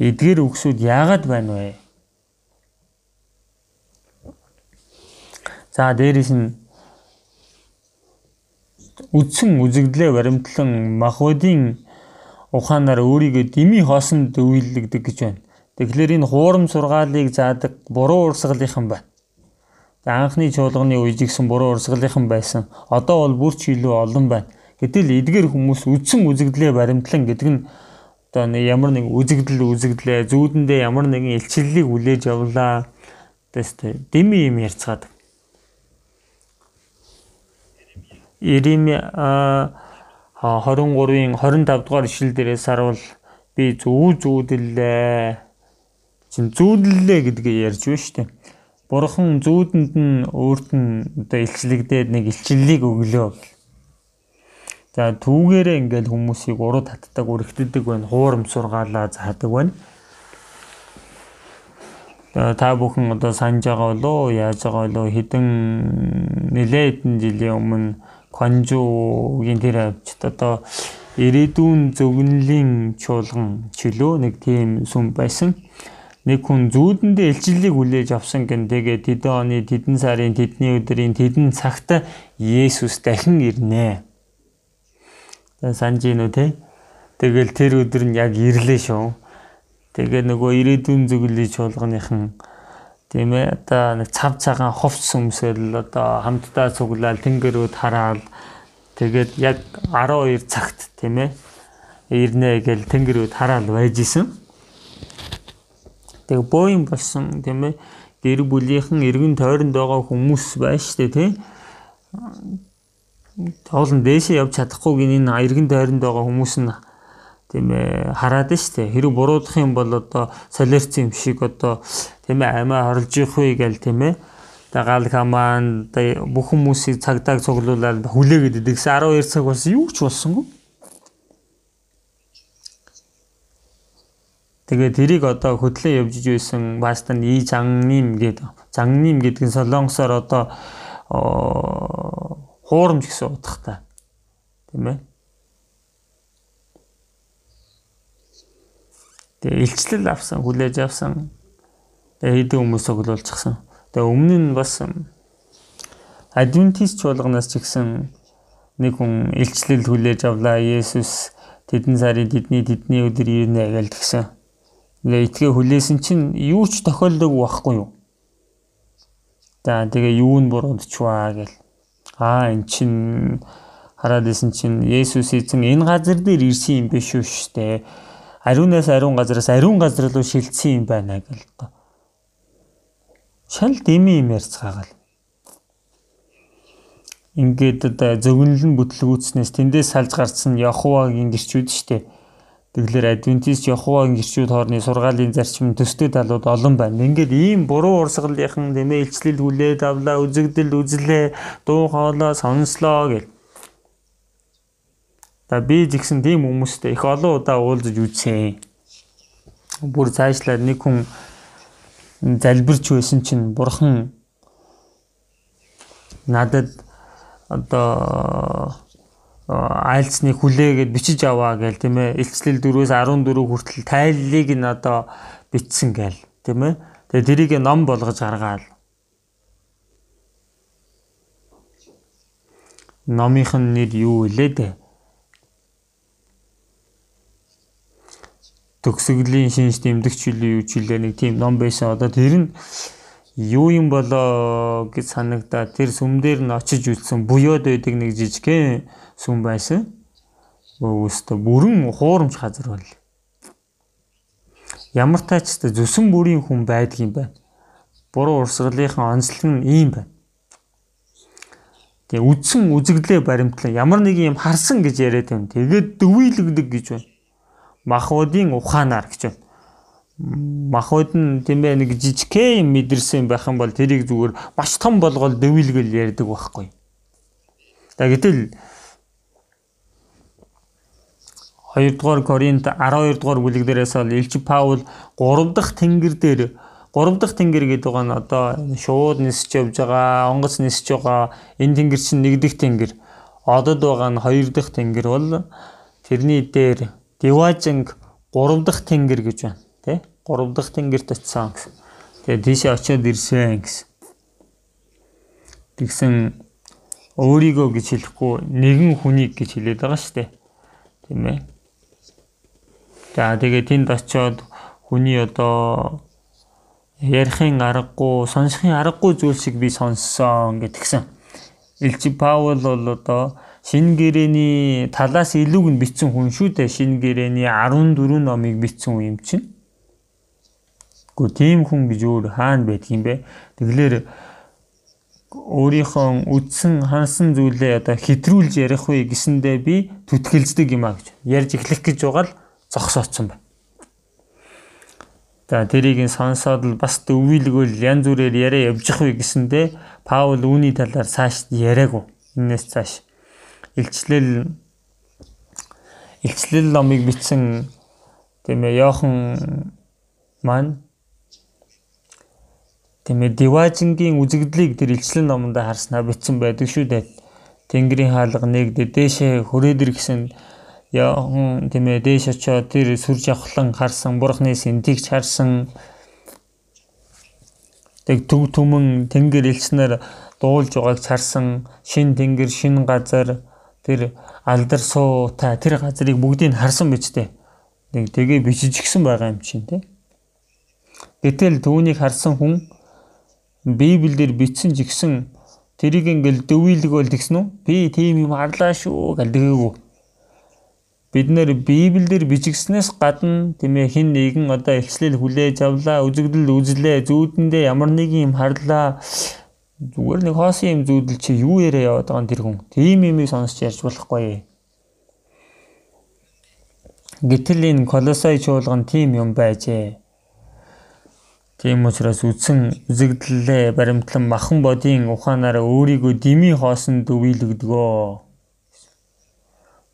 эдгэр үгсүүд яагаад байна вэ? За дээрэс нь үдсэн үзэгдлээ баримтлан махбодын ухаанаар өөрийгөө дими хоосонд үйлдэгдэг гэж байна. Тэгэхээр энэ хуурам сургаалыг заадаг буруу урсгалынхан байна. Анхны чуулганы үед гисэн буруу урсгалынхан байсан. Одоо бол бүр ч илүү олон байна. Гэтэл эдгээр хүмүүс үдсэн үзэгдлээ баримтлан гэдэг нь одоо нэг ямар нэг үзэгдэл үзэгдлээ зүүдэндээ ямар нэгэн илчиллийг хүлээж явлаа. Тэстэй дими юм ярьцгаад. Ирими а 23-ын 25 дугаар ишлэл дээрээс харуул би зүү зүүдэллээ. Чин зүүдлээ гэдгээ ярьж байна шүү дээ. Бурхан зүүдэнд нь өөрт нь одоо илчлэгдээд нэг илчлэлийг өглөө. За түүгээрээ ингээд хүмүүсийг уруу татдаг, үргэлтдэг байна. Хуурам сургаалаа заадаг байна. Та бүхэн одоо санаж байгаа болоо яаж байгаа болоо хэдэн нэлээд хэдэн жилийн өмнө Кванжуугийн тэр авчт одоо ирээдүйн зөвгөнлийн чуулган чөлөө нэг тийм сүм байсан. Нэг хүн зүүдэндээ илчиллийг хүлээж авсан гэн тэгээ тэдэн оны тэдэн сарын тэдний өдрийн тэдэн цагт Есүс дахин ирнэ. Тэгээ санаж гинүү те. Тэгэл тэр өдөр нь яг ирлээ шүү. Тэгээ нөгөө ирээдүйн зөвгөлийн чуулганыхан тийм ээ одоо нэг цав цагаан хувц өмсөл одоо хамтдаа цуглаал тэнгэрүүд хараад тэгээд яг 12 цагт тийм ээ ирнэ гэл тэнгэрүүд хараад байж исэн. Тэгээ бооин болсон тийм ээ. Гэр бүлийнхэн эргэн тойронд байгаа хүмүүс байна штэ тий. Тоолн дээшээ явж чадахгүй гин энэ эргэн тойронд байгаа хүмүүс нь тийм ээ хараад штэ. Хэрэг буруудах юм бол одоо солиорц юм шиг одоо тийм ээ амиа хорлж явах вэ гээл тийм ээ. Дагаал хамаан бүх хүмүүсийг цагдаа цуглуулаад хүлээгээд идэгсэн 12 цаг болсон юу ч болсонгүй Тэгээ тэрийг одоо хөдлөө явж байсан Бастан И Зангним гэдэг Зангним гэдэг нь солонгосоор одоо хуурамч гэсэн утгатай. Тийм ээ. Тэгээ илчлэл авсан, хүлээж авсан. Тэгээ хэдэн хүмүүс цуглуулчихсан. Тэгээ өмнө нь бас адвентист чуулганаас ч гэсэн нэг хүн илчлэл хүлээж авлаа. Есүс тэдэн сарын тэдний тэдний өдөр ирнэ гэж тэгсэн. Тэгээ итгээ хүлээсэн чинь юу ч тохиолдог байхгүй юу? За тэгээ юу нь буруудчваа гэл. Аа эн чин хараад исэн чинь Есүс эзэн энэ газар дээр ирсэн юм биш үү штэ ариунаас ариун газараас ариун газар руу шилжсэн юм байна гэл тоо. Шал дими юм ярьцгаагаал. Ингээд одоо зөгнөлн бүтлгүүцнээс тэндээс салж гарсан Яхувагийн гэрчүүд штэ. Тэгэхээр адвентист Яхувагийн гэрчүүд хоорны сургаалын зарчим төстэй талууд олон байна. Ингээд ийм буруу урсгалынхан нэмээ илчлэл хүлээд авлаа, үзэгдэл үзлээ, дуу хоолой сонслоо гэл За би жигсэн тийм хүмүүстэй их олон удаа уулзаж үзсэн. Бүр цаашлаад нэг хүн залбирч байсан чинь бурхан надад одоо айлцны хүлээгээд бичиж аваа гээл тийм ээ илчлэл 4-өөс 14 хүртэл тайллыг нь одоо бичсэн гээл тийм ээ. Тэгээ тэрийг ном болгож гаргаал. Номынх нь нэр юу вэ дээ? Төгсгөлийн шинж тэмдэгч жилийн юу жилээ нэг тийм ном байсан. Одоо тэр нь юу юм болоо гэж санагдаа тэр сүм дээр нь очиж үлдсэн буяад байдаг нэг жижигхэн сүм байсан. Өөстө бүрэн хуурамч газар бол. Ямар тач та зүсэн бүрийн хүн байдаг юм байна. Буруу урсгалынхаа онцлог нь ийм байна. Тэгээ үдсэн үзэгдлээ баримтлан ямар нэг юм харсан гэж яриад байна. Тэгээд дөвийлэгдэг гэж байна махбодын ухаанаар гэж байна. Махбод нь тийм ээ нэг жижигхэн мэдэрсэн байх юм бол тэрийг зүгээр маш том болгоод дэвилгэл ярьдаг байхгүй. За гэтэл 2 дугаар Коринт 12 дугаар бүлэг дээрээс бол Илч Паул 3 дахь тэнгэр дээр 3 дахь тэнгэр гэдэг нь одоо шууд нисэж явж байгаа, онгоц нисэж байгаа энэ тэнгэр чинь 1 дахь тэнгэр. Одод байгаа нь 2 дахь тэнгэр бол тэрний дээр Диважинг 3 дахь тэнгэр гэж байна 3 дахь тэнгэрт очисон гэсэн. Тэгээ тийшээ очиод ирсэн гэсэн. Тэгсэн өөрийгөө гэж хэлэхгүй нэгэн хүнийг гэж хэлээд байгаа шүү дээ. Тийм ээ. За тэгээд тэнд очиод хүний одоо ярихын аргагүй, сонсохын аргагүй зүйл шиг би сонссон гэдгсэн. Илчи Паул бол одоо шинэ гэрээний талаас илүүг нь бичсэн хүн шүү дээ. Шинэ гэрээний 14 номыг бичсэн юм чинь. Гэхдээ тийм хүн гэж өөр хаана байдгийм бэ? Тэгэлэр өөрийнхөө үдсэн хансан зүйлээ одоо хэтрүүлж ярих вэ гэсэндээ би түтгэлздэг юм а гэж ярьж эхлэх гэж байгаа л зогсооцсон байна. За тэрийг нь сонсоод л бас өвүүлгөл янз бүрээр яриа явж их вэ гэсэндээ Паул үүний талаар цааш яриаггүй. Иннээс цааш илчлэл илчлэл номыг бичсэн тийм ээ Йохан маань Тийм ээ Диважингийн үзэгдлийг тэр илчлэн номонд харснаа бичсэн байдаг шүү дээ. Тэнгэрийн хаалга нэгдэ дээшээ хүрээд иргсэн яахан тийм ээ дээш очоод тэр сүр жавхлан харсан бурхны сэнтигч харсан тэг төв түмэн тэнгэр элчнэр дуулж байгааг харсан шин тэнгэр шин газар тэр алдар суу та тэр газрыг бүгдийг харсан биз дээ. Нэг тэгээ бичиж гисэн байгаа юм чинь тий. Гэтэл түүнийг харсан хүн Библиэлд бичсэн ч гэсэн тэрийг ингээл дөвийлгөөл тэгсэн үү? Би тийм юм харлаа шүү гэлдэгээгүй. Бид нэр Библиэлд бичигснээс гадна тийм ээ хин нэгэн одоо ихслэл хүлээж авлаа, үзэгдэл үзлээ, зүүдэндээ ямар нэг юм харлаа. Зүгээр нэг хоосон юм зүүдэл чи юу яриа яваад байгаа тэр хүн. Тийм юмыг сонсч ярьж болохгүй. Гэтэл энэ Колосай чуулган тийм юм байжээ. Тийм учраас үдсэн үзэгдлээ баримтлан махан бодийн ухаанаараа өөрийгөө дими хоосон дөвийлэгдгөө.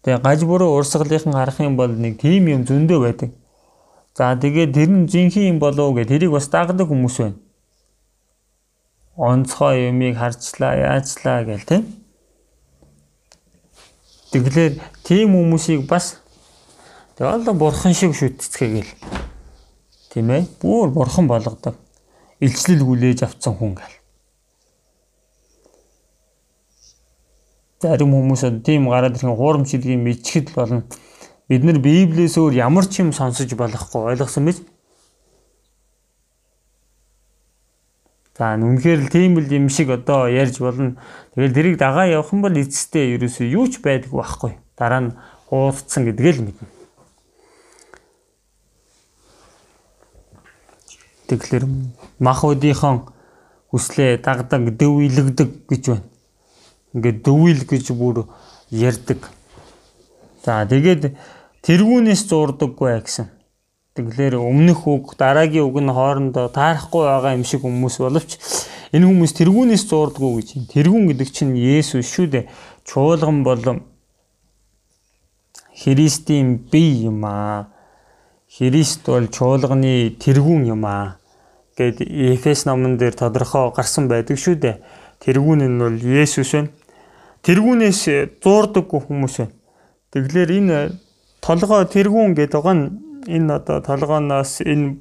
Тэгээ гаж буруу урсгалынхан харах юм бол нэг тийм юм зөндөө байдаг. За тэгээд тэр нь жинхэнэ юм болов гэ тэрийг бас дагдаг хүмүүс байна. Онцгой юмыг харчлаа, яачлаа гэл тийм. Тэгэхээр тийм хүмүүсийг бас тэгээ олон бурхан шиг шүтцгээ гэл Тийм ээ. Бүр бурхан болгодог. Илчлэл хүлээж авсан хүн гэл. Зарим хүмүүс тийм гараад ирэх хуурамч гэдгийг мэдчихэд болно. Бид нар Библиэс өөр ямар ч юм сонсож болохгүй ойлгосон биз? За үнэхээр л тийм л юм шиг одоо ярьж болно. Тэгэл тэрийг дагаа явах юм бол эцэстээ ерөөсөө юу ч байдаггүй байхгүй. Дараа нь хуудсан гэдгээ л мэднэ. Тэгэхээр мах өдийнхэн хүслээ дагдаг, дөв илэгдэг гэж байна. Ингээд дөвил гэж бүр ярддаг. За тэгээд тэргүүнээс зурдаггүй гэсэн. Тэгэхээр өмнөх үг, дараагийн үг нь хоорондоо таарахгүй байгаа юм шиг хүмүүс боловч энэ хүмүүс тэргүүнээс зурдаггүй гэж юм. Тэргүүн гэдэг чинь Есүс шүү дээ. Чуулган болон Христийн бие юм аа. Христ бол чуулганы тэргүүн юм аа гэд Эфес номон дээр тодорхой гарсан байдаг шүү дээ. Тэргүүн нь бол Есүс байна. Тэргүүнээс зуурдаггүй хүмүүс байна. Тэгэлэр энэ толгой тэргүүн гэдэг байгаа нь энэ одоо толгооноос энэ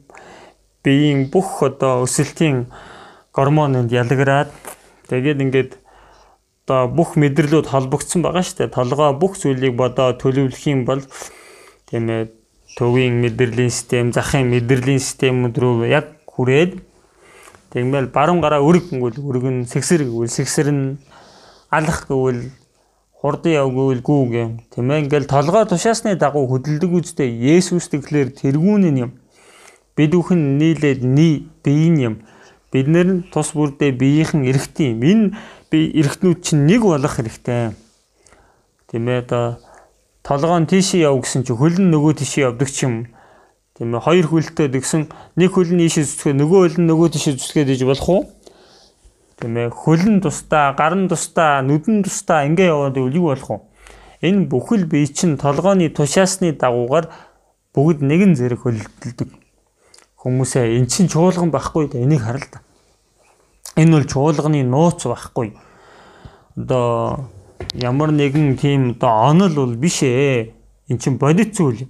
биеийн бүх одоо өсөлтийн гормонд ялгараад тэгээд ингээд одоо бүх мэдрэлүүд холбогдсон байгаа шүү дээ. Толгой бүх зүйлийг бодоо төлөвлөх юм бол тийм ээ төвийн мэдрэлийн систем, захын мэдрэлийн системүүд рүү яг хүрээд тэгмэл баруун гараа өрг гэвэл өрг нь сэгсэр гэвэл сэгсэр нь алах гэвэл хурдан яв гэвэл гүү гэм тийм ээ ингээл толгой тушаасны дагуу хөдөлдөг үстэй Есүс тэгэхээр тэргүүн юм. Бид бүхэн нийлээд ни биеийн юм. Бид нэр нь тус бүрдээ биеийнхэн эрэхтэн юм. Энэ би эрэхтнүүд чинь нэг болох хэрэгтэй. Тийм ээ одоо толгой нь тийшээ яв гэсэн чи хөл нь нөгөө тийшээ явдаг ч юм Тийм ээ хоёр хөлтэй дэгсэн нэг хөл нь ийшээ зүсгээ нөгөө хөл нь нөгөө тийшээ зүсгээд иж болох уу? Тийм ээ хөл нь тустаа, гар нь тустаа, нүд нь тустаа ингээ яваад ивэл юу болох вэ? Энэ бүхэл бие чинь толгойн тушаасны дагуугаар бүгд нэгэн зэрэг хөлдөлдөг. Хүмүүсээ эн чин чуулган байхгүй да энийг хар л да. Энэ бол чуулганы нууц байхгүй. Одоо ямар нэгэн тийм одоо онол бол биш ээ. Эн чин бодит зүйл юм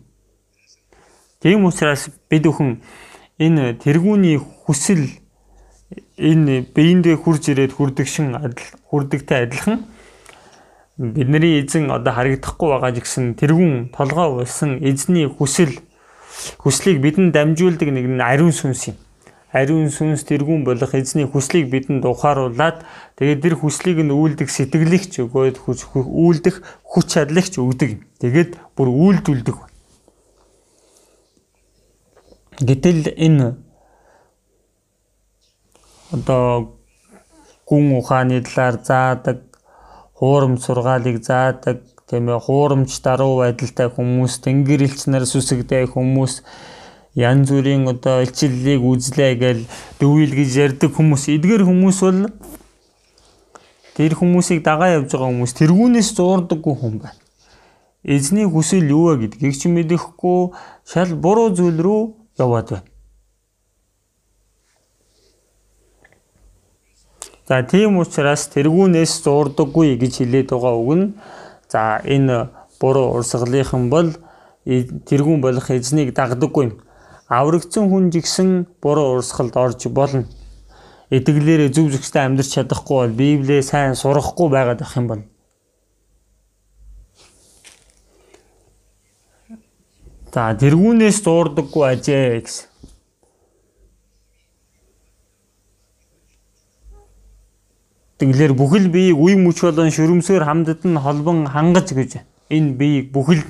Тийм учраас бид бүхэн энэ тэргүүний хүсэл энэ биендээ хурж ирээд хүрдэг шин адил хүрдэгтэй адилхан бидний эзэн одоо харагдахгүй байгаа гэсэн тэрүүн толгой болсон эзний хүсэл хүслийг бидэнд дамжуулдаг нэг нь ариун сүнс юм. Ариун сүнс тэрүүн болох эзний хүслийг бидэнд ухааруулад тэгээд тэр хүслийг нь үйлдэх сэтгэлэгч өгөөд үйлдэх хүч чадлагч өгдөг. Тэгээд бүр үйлдүүлдэг. Гэтэл энэ одоо гүн ухааны талаар заадаг, хуурам сургаалыг заадаг, тийм ээ хуурамч даруй байдалтай хүмүүс, тэнгэр элч нар сүсэгтэй хүмүүс янз бүрийн одоо илчиллийг үзлээ гэж дөвил гэж ярьдаг хүмүүс. Эдгээр хүмүүс бол тэр хүмүүсийг дагаа явж байгаа хүмүүс тэргүүнээс зуурдаггүй хүн байна. Эзний хүсэл юу вэ гэдгийг ч мэдэхгүй шал буруу зүйл рүү яваад байна. За тийм учраас тэргүүнээс зуурдаггүй гэж хэлээд байгаа үг нь за энэ буруу урсгалынхан бол тэргүүн болох эзнийг дагдаггүй юм. Аврагдсан хүн жигсэн буруу урсгалд орж болно. Итгэлээрээ зөв зөвхөстэй амьдрч чадахгүй бол Библийг сайн сурахгүй байгаад ах юм бол За тэргүүнээс дуурдаггүй ажээ гэсэн. Тэгэлэр бүхэл биеийг үе мөч болон шүрмсээр хамдад нь холбон хангаж гэж энэ биеийг бүхэл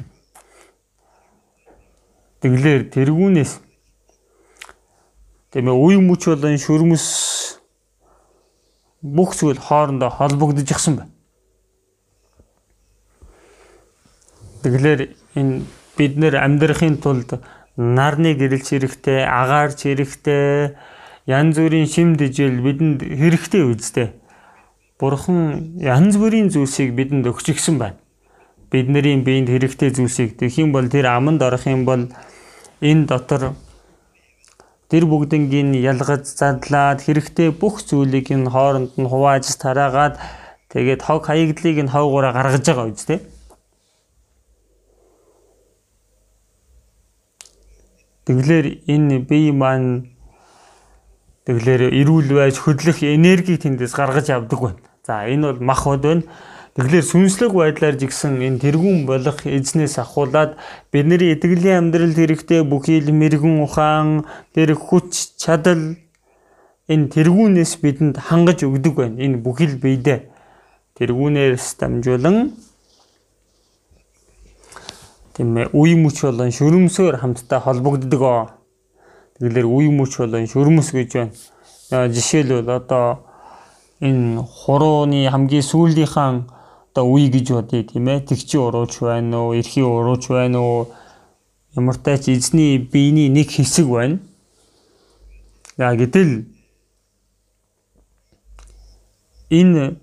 Тэгэлэр тэргүүнээс тийм ээ үе мөч болон шүрмс бүх зүйл хоорондоо холбогдож игсэн байна. Тэгэлэр энэ бид нэр амьдрахын тулд нарны гэрэлч хэрэгтэй, агаарч хэрэгтэй, янз бүрийн шим дижил бидэнд хэрэгтэй үстэй. Бурхан янз бүрийн зүйлсийг бидэнд өгч гисэн байна. Бидний биед хэрэгтэй зүйлсийг тэгэх юм бол тэр аманд орох юм бол энэ дотор тэр бүгднийг ялгаж задлаад хэрэгтэй бүх зүйлийг энэ хооронд нь хувааж тараагаад тэгээд хог хаягдлыг нь ховгоороо гаргаж байгаа үстэй. Тэгэлэр энэ бие маань тэгэлэр эрүүл байж хөдлөх энергийг тэндээс гаргаж авдаг байна. За энэ бол мах бод байна. Тэгэхээр сүнслэг байдлаар жигсэн энэ тэргүүн болох эзнээс ахуулаад бидний итгэлийн амьдралд хэрэгтэй бүхий л мэрэгэн ухаан, тэр хүч чадал энэ тэргүүнээс бидэнд хангаж өгдөг байна. Энэ бүхий л биедээ тэргүүнээс дамжуулан тийм ээ үе мөч болон шүрмсөөр хамтдаа холбогддог. Тэгэхээр үе мөч болон шүрмс гэж байна. Жишээлбэл одоо энэ хурууны хамгийн сүүлийнхаа одоо үе гэж бодъё тийм ээ тэгчи урууч байна уу эрхий урууч байна уу ямартай ч эзний биений нэг хэсэг байна яа гэтэл энэ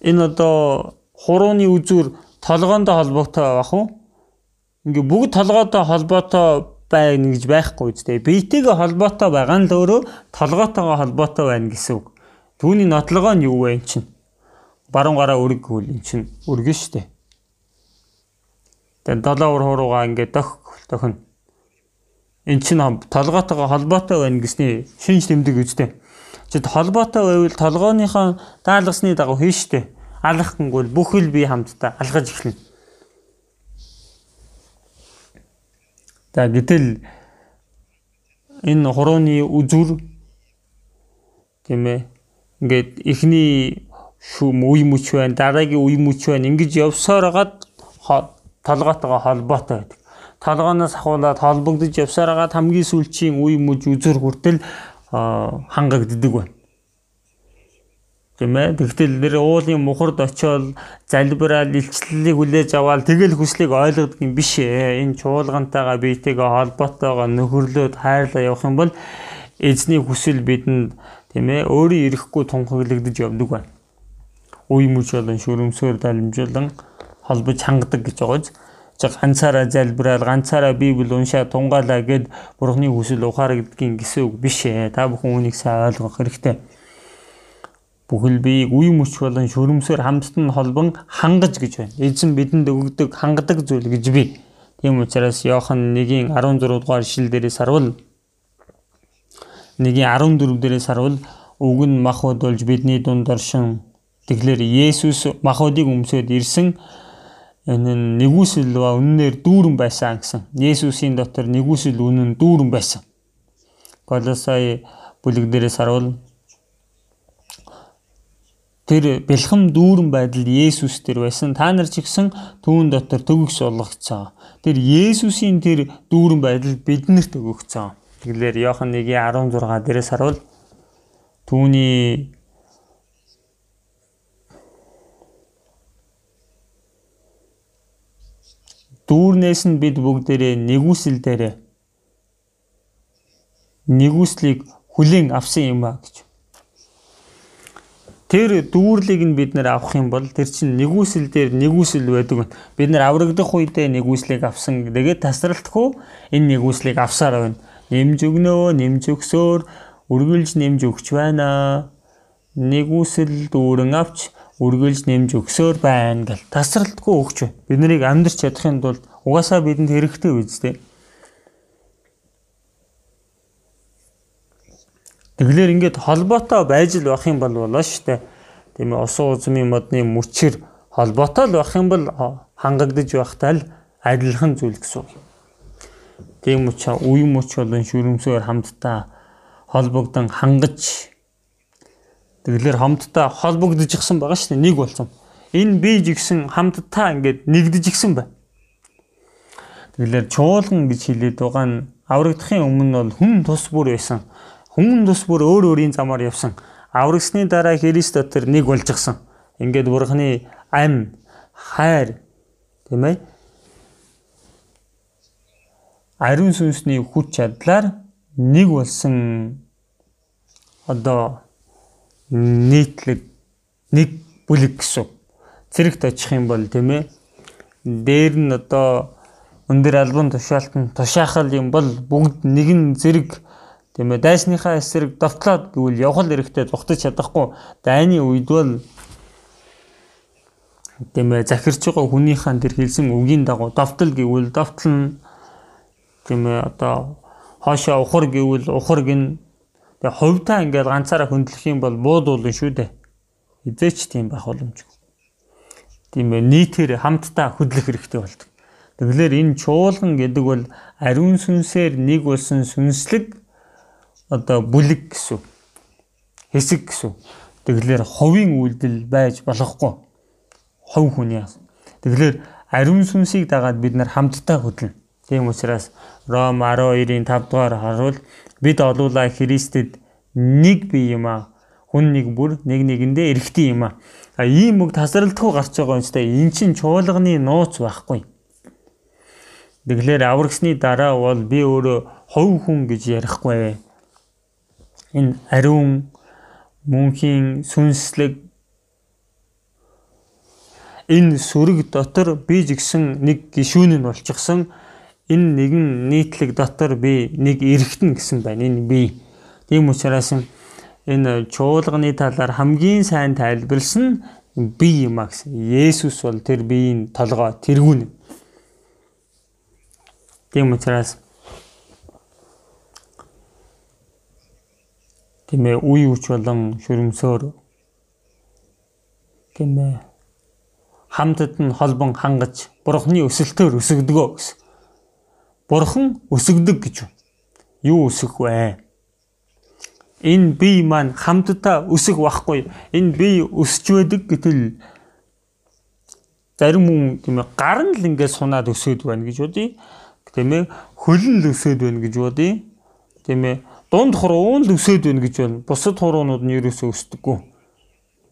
энэ одоо хурууны үзүр толгоондоо холбоотой байх уу ингээ бүгд толгойтой холбоотой байна гэж байхгүй үстэй. Биетэйгээ холбоотой байгаа нь л өөрөө толгоотойгоо холбоотой байна гэсэн үг. Түүний нотлогоо нь юу вэ эн чинь? Баруун гараа өрг гэвэл эн чинь өргөн штэ. Тэгээд долоо ур хуруугаа ингээд дох дохно. Эн чинь толгоотойгоо холбоотой байна гэсний шинж тэмдэг үстэй. Чи холбоотой байвал толгооныхоо даалгасны дагуу хийн штэ. Алхахгүйл бүхэл бие хамтдаа алхаж эхэлнэ. За гэтэл энэ хурууны үзүр тийм ээ ингээд эхний шүм үе мөч байна дараагийн үе мөч байна ингэж явсаар хагаад толгоотойгоо холбоотой байдаг. Толгооноос ахуулаад холбогдож явсаар хагаад хамгийн сүүлчийн үе мөч үзүр хүртэл хангагддаг байна тийм ээ. Тэгтэл нэр уулын мухард очиод залбираад илчлэлийг хүлээж аваад тэгэл хүслийг ойлгодог юм биш ээ. Энэ чуулгантайгаа биетэйгээ холбоотойгоо нөхөрлөөд хайрлаа явах юм бол эзний хүсэл бидэнд тийм ээ өөрийн ирэхгүй тунхаглагдаж явдаг байна. Үе мөч болон шүрмсөөр дамжуулан холбож хангадаг гэж байгааз чиг ганцаараа залбираад ганцаараа библ уншаа тунгаалаа гэд бурхны хүсэл ухаарагдгийн гэсэн үг биш ээ. Та бүхэн үнийг сайн ойлгох хэрэгтэй бүхэл биеийг үе мөч болон шүрмсээр хамтд нь холбон хангаж гэж байна. Эзэн бидэнд өгдөг хангадаг зүйл гэж би. Тийм учраас Иохан 1-ийн 16 дугаар шил дээрээс харвал 1-ийн 14 дээрээс харвал үг нь мах бодолж бидний дунд оршин Тэгэхээр Есүс махуудыг өмсөд ирсэн энэ нь нэгүсэл ба үннээр дүүрэн байсан гэсэн. Есүсийн дотор нэгүсэл үнэн дүүрэн байсан. Колосай бүлэг дээрээс харуул тэр бэлхэм дүүрэн байдал Есүс тэр байсан. Та нар ч гэсэн түүн дотор төгс болгоцсон. Тэр Есүсийн тэр дүүрэн байдал биднэрт өгөгдсөн. Тэгэхээр Иохан 1:16 дээрээс харуул түүний дүүрнээс нь бид бүгдээрээ нэгүсэл дээрээ нэгүслийг хүлээн авсан юм а гэж. Тэр дүүрлийг нь бид нэр авах юм бол тэр чинь нэгүсэл дээр нэгүсэл байдаг. Бид нэр аврагдах үедээ нэгүслийг авсан. Тэгээд тасралтгүй энэ нэгүслийг авсаар байна. Нэмж өгнөө, нэмж өгсөөр үргэлж нэмж өгч байна. Нэгүсэл дүүрэн авч үргэлж нэмж өгсөөр байна гэл тасралтгүй өгч байна. Бид нарыг амьдрч чадахын тулд угаасаа бидэнд хэрэгтэй үстэй. Тэгэхээр ингээд холбоотой байж л байх юм бол болоо штэ. Тийм ээ усан үзмийн модны мөчөр холбоотой л байх юм бол хангагдаж байхтай л адилхан зүйл гэсэн үг. Тийм учраас үе мөч болон шүрмсээр хамтдаа холбогдсон хангаж Тэгэхээр хамтдаа холбогдож игсэн байгаа шүү дээ. Нэг болсон. Энэ би жигсэн хамтдаа ингээд нэгдэж игсэн бай. Тэгэхээр чуулган гэж хэлээд байгаа нь аврагдахын өмнө бол хүн тус бүр байсан. Хүн тус бүр өөр өөрийн замаар явсан. Аврагсны дараа Христ дотор нэг болж гисэн. Ингээд бурхны ам хайр тийм ээ ариун сүнсний хүч чадлаар нэг болсон одоо нийтлэг нэг бүлэг гэсэн. Зэрэгт очих юм бол тийм ээ. Дээр нь одоо өндөр албан тушаалтанд тушаахал юм бол бүгд нэгэн зэрэг тийм ээ дайсныхаа эсрэг довтлоод гэвэл явхал эрэхтэй зүхтаж чадахгүй. Дайны үед бол тийм ээ захирч байгаа хүнийхэн тэр хэлсэн үгийн дагуу довтол гэвэл довтол нь тийм ээ одоо хоошоо ухар гэвэл ухар гин Тэгээ хувьдаа ингээд ганцаараа хөндлөх юм бол буудуулна шүү дээ. Хизээч тийм байх боломжгүй. Тийм ээ нийтээр хамтдаа хөдлөх хэрэгтэй болдог. Тэгэхээр энэ чуулган гэдэг бол ариун сүнсээр нэг болсон сүнслэг одоо бүлэг гэсэн. Хэсэг гэсэн. Тэгэхээр ховын үйлдэл байж болохгүй. Хов хүний. Тэгэхээр ариун сүнсийг дагаад бид нар хамтдаа хөдлөнө. Тийм учраас Ром 12-ийн 5 дугаар харуул бид олуулаа Христэд нэг бие юм а. Хүн нэг бүр нэг нэгэндээ эргэтэй юм а. А ийм үг тасралтгүй гарч байгаа юм ч та эн чин чуулганы нууц байхгүй. Тэгэхээр аврагсны дараа бол би өөрөө хов хүн гэж ярихгүй. Энэ ариун мөнхийн сүнслэг энэ сүрэг дотор би жигсэн нэг гişүүн нь болчихсон энэ нэгэн нийтлэг дотор би нэг эргэтэн гэсэн байна. Энэ би. Тийм учраас энэ чуулганы талаар хамгийн сайн тайлбарлсан би юм а гэсэн. Есүс бол тэр биеийн толгой тэргүүн. Тийм учраас тийм ээ үе үч болон шүрмсөөр тийм ээ хамтд нь холбон хангаж бурхны өсөлтөөр өсөгдгөө гэсэн. Бурхан өсөгдөг гэж байна. Юу өсөх вэ? Энэ бие маань хамтдаа өсөх байхгүй. Энэ бие өсч байдаг гэтэл зарим хүн тийм ээ гар нь л ингээд сунаад өсөд байна гэж бодъё. Тийм ээ хөлн л өсөд байна гэж бодъё. Тийм ээ дунд хуруун л өсөд байна гэж байна. Бусад хуруунууд нь ерөөсөө өсдөггүй.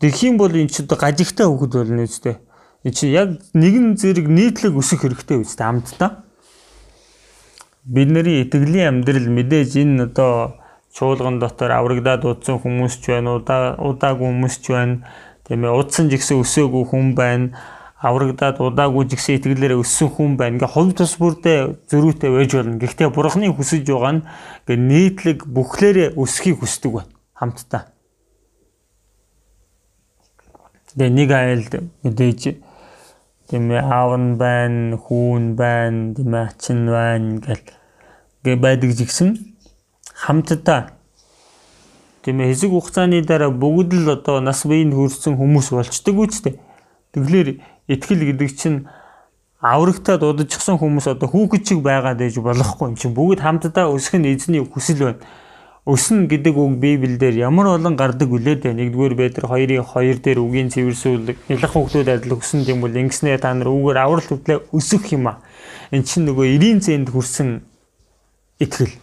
Тэгхийн бол эн чинь гажигтай хөвгд болно үстэй. Эн чинь яг нэгэн зэрэг нийтлэг өсөх хэрэгтэй үстэй амтдаа бидний итгэлийн амьдрал мэдээж энэ одоо чуулган дотор аврагдаад удсан хүмүүс ч байна, удаа удаагүй хүмүүс ч байна. Тийм ээ, удсан жигсэн өсөөгүй хүн байна. Аврагдаад удаагүй жигсэн итгэлээрээ өссөн хүн байна. Ингээ хувь тус бүрдээ зөрүүтэй байж болно. Гэхдээ бурхны хүсэж байгаа нь ингээ нийтлэг бүхлээрээ өсөхийг хүсдэг байна. Хамтдаа. Тэгээ нэг айлд мэдээж тийм ээ аав нь байна, хүүн байна, тийм ээ ачин байна гэл гэ байдаг жигсэн хамтдаа тийм ээ хэсэг хугацааны дараа бүгд л одоо нас биеинд хүрсэн хүмүүс болчдөг үстэй. Тэгэхээр итгэл гэдэг чинь аврагтаа дуудажчихсан хүмүүс одоо хүүхэд чиг байгаад ээж болохгүй юм чинь бүгд хамтдаа өсөх нь эзний хүсэл байна. Өснө гэдэг үг Библиэлд ямар олон гардаг үлээд байна. 1-р Петр 2-ын 2 дээр үгийн цэвэрсүүлэг ялах хүмүүсд адил өсөн юм бол ингэснээр та нар үгээр авралт хөдлөө өсөх юм а. Эн чинь нөгөө 90 цэнд хүрсэн итгэл.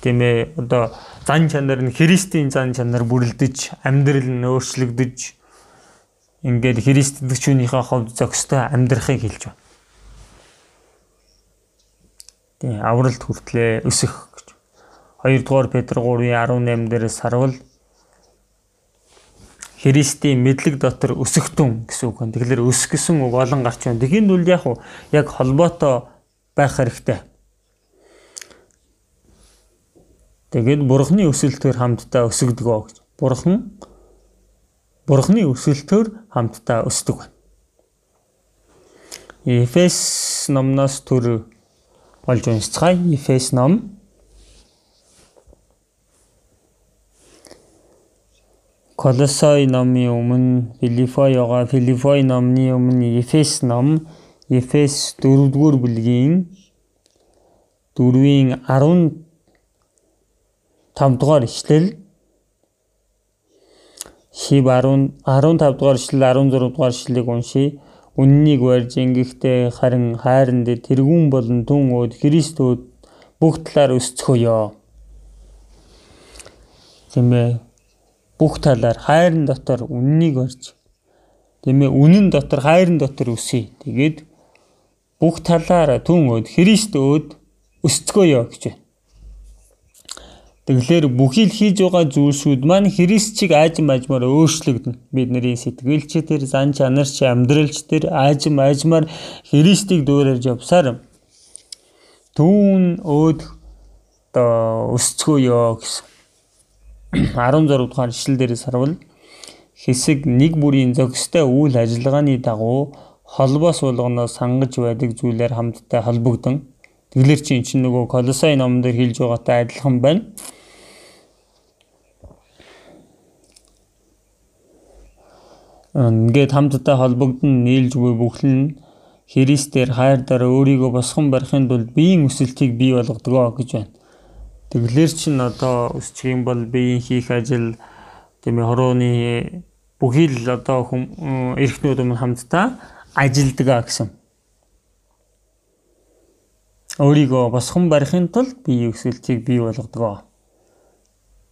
Тийм ээ одоо зан чанар нь Христийн зан чанар бүрэлдэж, амьдрал нь өөрчлөгдөж ингээд Христ итгэжүүнийхээ хувьд зохистой амьдрахыг хэлж байна. Тийм авралт хүртлээ өсөх гэж. 2 дугаар Петр 3:18 дээрээс харвал Христийн мэдлэг дотор өсөхтүн гэсэн үг. Тэгэхээр өсөх гэсэн үг олон гарч байна. Тэгэхин үл яг яг холбоотой байх хэрэгтэй. Тэгээд бурхны өсөлтөөр хамтдаа өсөгдгөө гэж. Бурхан бурхны өсөлтөөр хамтдаа өсдөг байна. Эфес номноос төр олж уншицгаая. Эфес ном Колосой номын өмнө Филиппойгоо Филиппой номны өмнө Эфес ном Эфес 4-р бүлгийн 4-ийн 15 дугаар ишлэл Шив 10 15 дугаар ишлэл 16 дугаар ишлэлийг уншия. Үннийг барьж ингэхдээ харин хайранд тэргүүн болон түн өөд Христүүд бүх талаар өсцгөөё. Тэмээ бүх талаар хайрын дотор үннийг барьж тэмээ үнэн дотор хайрын дотор өсөе. Тэгээд бүх талаар түн өөд Христ өөд өсцгөөё гэж байна. Тэгэхээр бүхий л хийж байгаа зүйлсүүд маань Христчиг аажим аажмаар өөрчлөгдөн. Бидний сэтгэлч тэр зан чанарч амьдралч тэр аажим аажмаар Христийг дуурайж явсаар түүн өөд одоо өсцгөөё гэсэн. 16 дугаар ишлэл дээрээс харвал хэсэг нэг бүрийн зохистой үйл ажиллагааны дагуу холбоос болгоноос сангаж байдаг зүйлээр хамтдаа холбогдсон. Тэглэр чинь чинь нөгөө Колосай номон дээр хэлж байгаатай адилхан байна. Ингээд хамтдаа холбогдсон нийлж буй бүхэл нь Христээр хайр дараа өөрийгөө босгон барихын тулд биеийн өсөлтийг бий болгодгоо гэж байна. Тэглэр чин одоо өсчих юм бол биеийн хийх ажил тийм ээ хорооны бүхий л одоо хүм эрхнүүд өмнө хамтдаа ажилдгаа гэсэн. Өөрийгөө босгон барихын тулд биеийн өсөлтийг бий болгодгоо.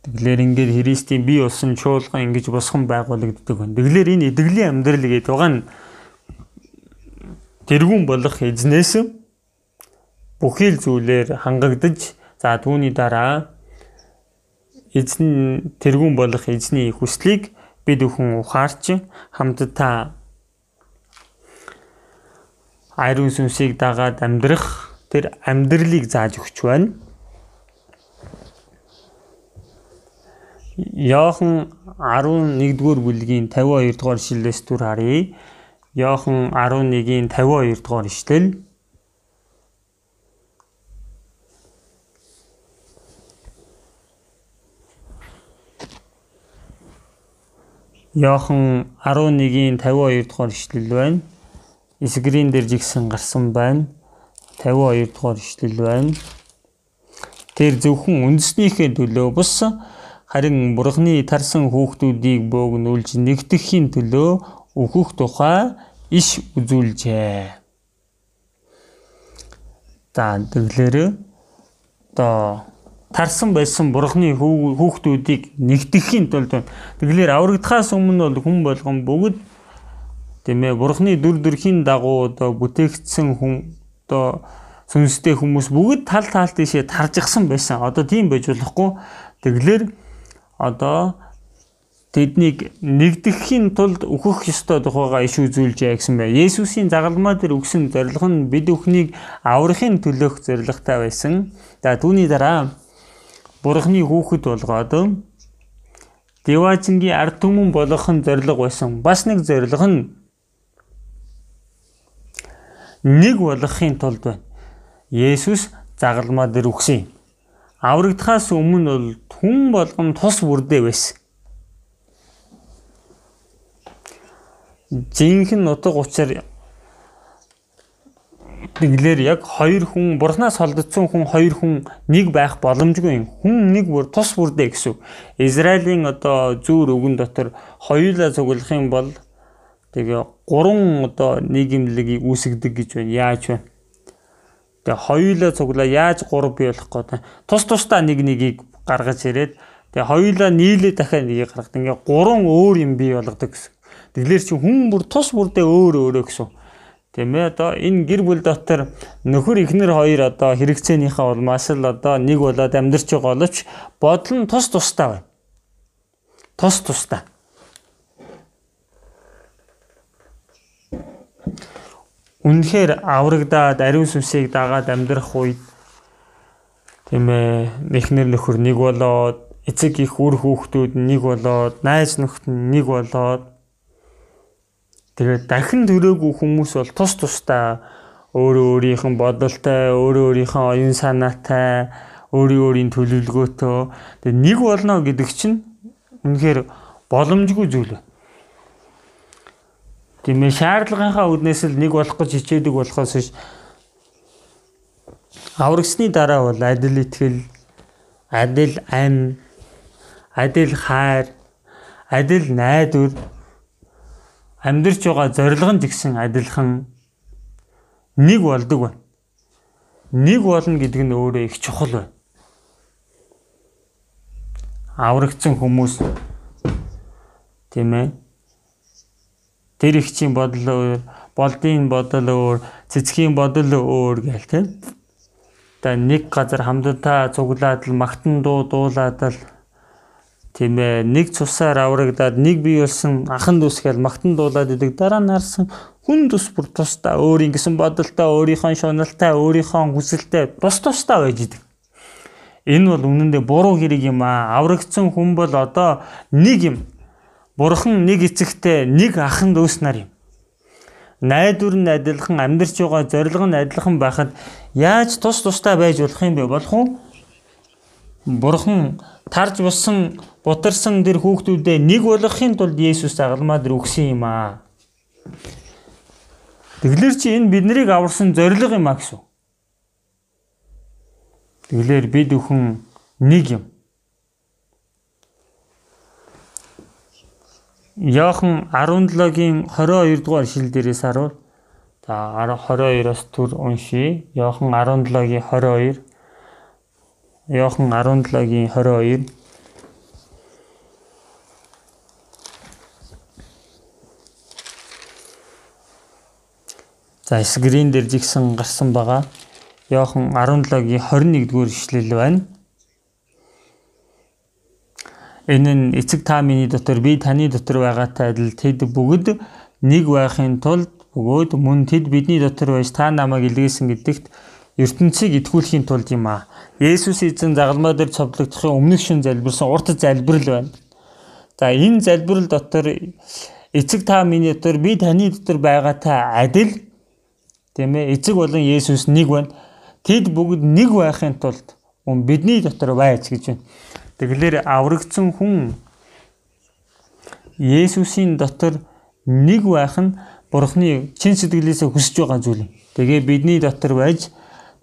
Тэгэхээр ингээд Христийн бие болсон чуулган ингэж босгон байгуулагддаг байна. Тэгэхээр энэ эдгэлийн амьдрал гэдэг байгаа нь тэргүүн болох эзнээс бүхий л зүйлээр хангагдаж за түүний дараа эзэн тэргүүн болох эзний хүслийг бид бүхэн ухаарч хамтдаа ариун сүнсийг дагаад амьдрах тэр амьдралыг зааж өгч байна. Йохан 11-р бүлгийн 52 дугаар ишлэлээс түр харъя. Йохан 11-ийн 52 дугаар ишлэл. Йохан 11-ийн 52 дугаар ишлэл байна. Эсгрийн дээр жигсэн гарсан байна. 52 дугаар ишлэл байна. Тэр зөвхөн үндэснийхээ төлөө бус харин бурхны тарсан хүүхдүүдийг бөөгнүүлж нэгтгэхийн төлөө өөхөх тухай иш үзүүлжээ. За тэгэлэр одоо тарсан байсан бурхны хүүхдүүдийг нэгтгэхийн тулд тэгэлэр аврагдахаас өмнө бол хүн болгон бүгд тийм ээ бурхны дүр төрхийн дагуу одоо бүтээгдсэн хүн одоо сүнстэй хүмүүс бүгд тал таал тийшээ таржихсан байсан. Одоо тийм байж болохгүй. Тэгэлэр одоо тэднийг нэгдэхийн тулд өөхөх ёстой тухайга иш үзүүлжээ гэсэн байна. Есүсийн загалмаа дээр өгсөн зорилго нь бид бүхнийг аврахын төлөөх зорилготой байсан. За түүний дараа Бурхны хүүхэд болгоод Деважингийн ард түмэн болгох нь зорилго байсан. Бас нэг зорилго нь нэг болгохын тулд байна. Есүс загалмаа дээр өгсөн юм. Аврагдахаас өмнө бол хүн болгон тус бүрдээ байсан. Жинхэнэ утга учир Тэглэр яг хоёр хүн бурхнаас холдсон хүн хоёр хүн нэг байх боломжгүй юм. Хүн нэг бүр тус бүрдээ гэсэн. Израилийн одоо зүүр өвгөн дотор хоёулаа цуглах юм бол тэгээ гурван одоо нийгэмлэгийг үүсгдэг гэж байна. Яаж вэ? Тэгээ хоёулаа цуглаа яаж гурав бий болох гээд тус тусдаа нэг нэгийг гаргаж ирээд тэгээ хоёулаа нийлээ дахиад нэгийг гаргадаг. Ингээ гурван өөр юм бий болгодог гэсэн. Тэглэр чи хүн бүр тус бүрдээ өөр өөрөө гэсэн Тийм ээ одоо энэ гэр бүл дотор нөхөр ихнэр хоёр одоо хэрэгцээнийхээ маш л одоо нэг болоод амьдарч байгаа боловч бодол нь тус тустай байна. Тус тустай. Үнэхээр аврагдаад ариун сүнсийг дагаад амьдрах үед тийм ээ эхнэр нөхөр нэг болоод эцэг их үр хүүхдүүд нэг болоод найз нөхд нэг болоод Тэгээд дахин төрөөгүй хүмүүс бол тус тусдаа өөрөө өөрийнх нь бодолтой, өөрөө өөрийнхөө оюун санаатай, өөрийн өөрийн төлөвлөгөөтэй тэгээд нэг болно гэдэг чинь үнэхээр боломжгүй зүйл. Тийм ээ шаардлагынхаа үднээс л нэг болох гэж хичээдэг болохоос ш аврагсны дараа бол адил итгэл, адил ам, адил хайр, адил найдвар амьдрч байгаа зорилго нь гэсэн адилхан нэг болдог байна. Нэг болно гэдэг нь өөрөө их чухал байна. Аврагдсан хүмүүс тийм ээ. Тэр ихчийн бодол өөр, болдын бодол өөр, цэцгийн бодол өөр гэл тийм. За нэг газар хамтдаа цуглаад л магтан дуу дуулаад л тийм ээ нэг цусаар аврагдаад нэг бий болсон ахан дүүсгээл магтан дуулаад идэг дараа нь харсан хүн тус бүр тусдаа өөр ингэсэн бодолтой өөрийнхөө шуналтай өөрийнхөө хүсэлтэй тус тусдаа байж идэг энэ бол үнэндээ буруу хэрэг юм аа аврагдсан хүн бол одоо нэг юм бурхан нэг эцэгтэй нэг ахан дүүс нар юм найдвар нь адилхан амьдарч байгаа зориг нь адилхан байхад яаж тус тусдаа байж болох юм бэ болох уу бурхан тарж бусан бутарсан тэр хүүхдүүдээ нэг болгохын тулд Есүс загалмаа тэр өгсөн юм аа. Тэглэр чи энэ биднийг аварсан зориг юм а гэсэн. Тэглэр бид өхөн нэг юм. Яохан 17-гийн 22 дугаар шил дээрээс харуул. За 22-оос төр уншия. Яохан 17-гийн 22. Яохан 17-гийн 22 За скрин дээр жигсэн гарсан байгаа. Йохан 17-гийн 21-р ишлэл байна. Энэ нь эцэг та миний дотор би таны дотор байгаатай адил тэд бүгд нэг байхын тулд бөгөөд мөн тэд бидний дотор байж та намайг илгээсэн гэдэгт ертөнцийг итгүүлэхийн тулд юм аа. Есүс эзэн загалмай дээр цовдлогдохын өмнөх шин залбирсан урт залбирал байна. За энэ залбирал дотор эцэг та миний дотор би таны дотор байгаатай адил Тийм ээ эцэг болон Есүс нэг байна. Тэд бүгд нэг байхын тулд мөн бидний дотор байж гэж байна. Тэгэлэр аврагдсан хүн Есүсийн дотор нэг байх нь Бурхны чин сэтгэлээсээ хүсэж байгаа зүйл юм. Тэгээ бидний дотор байж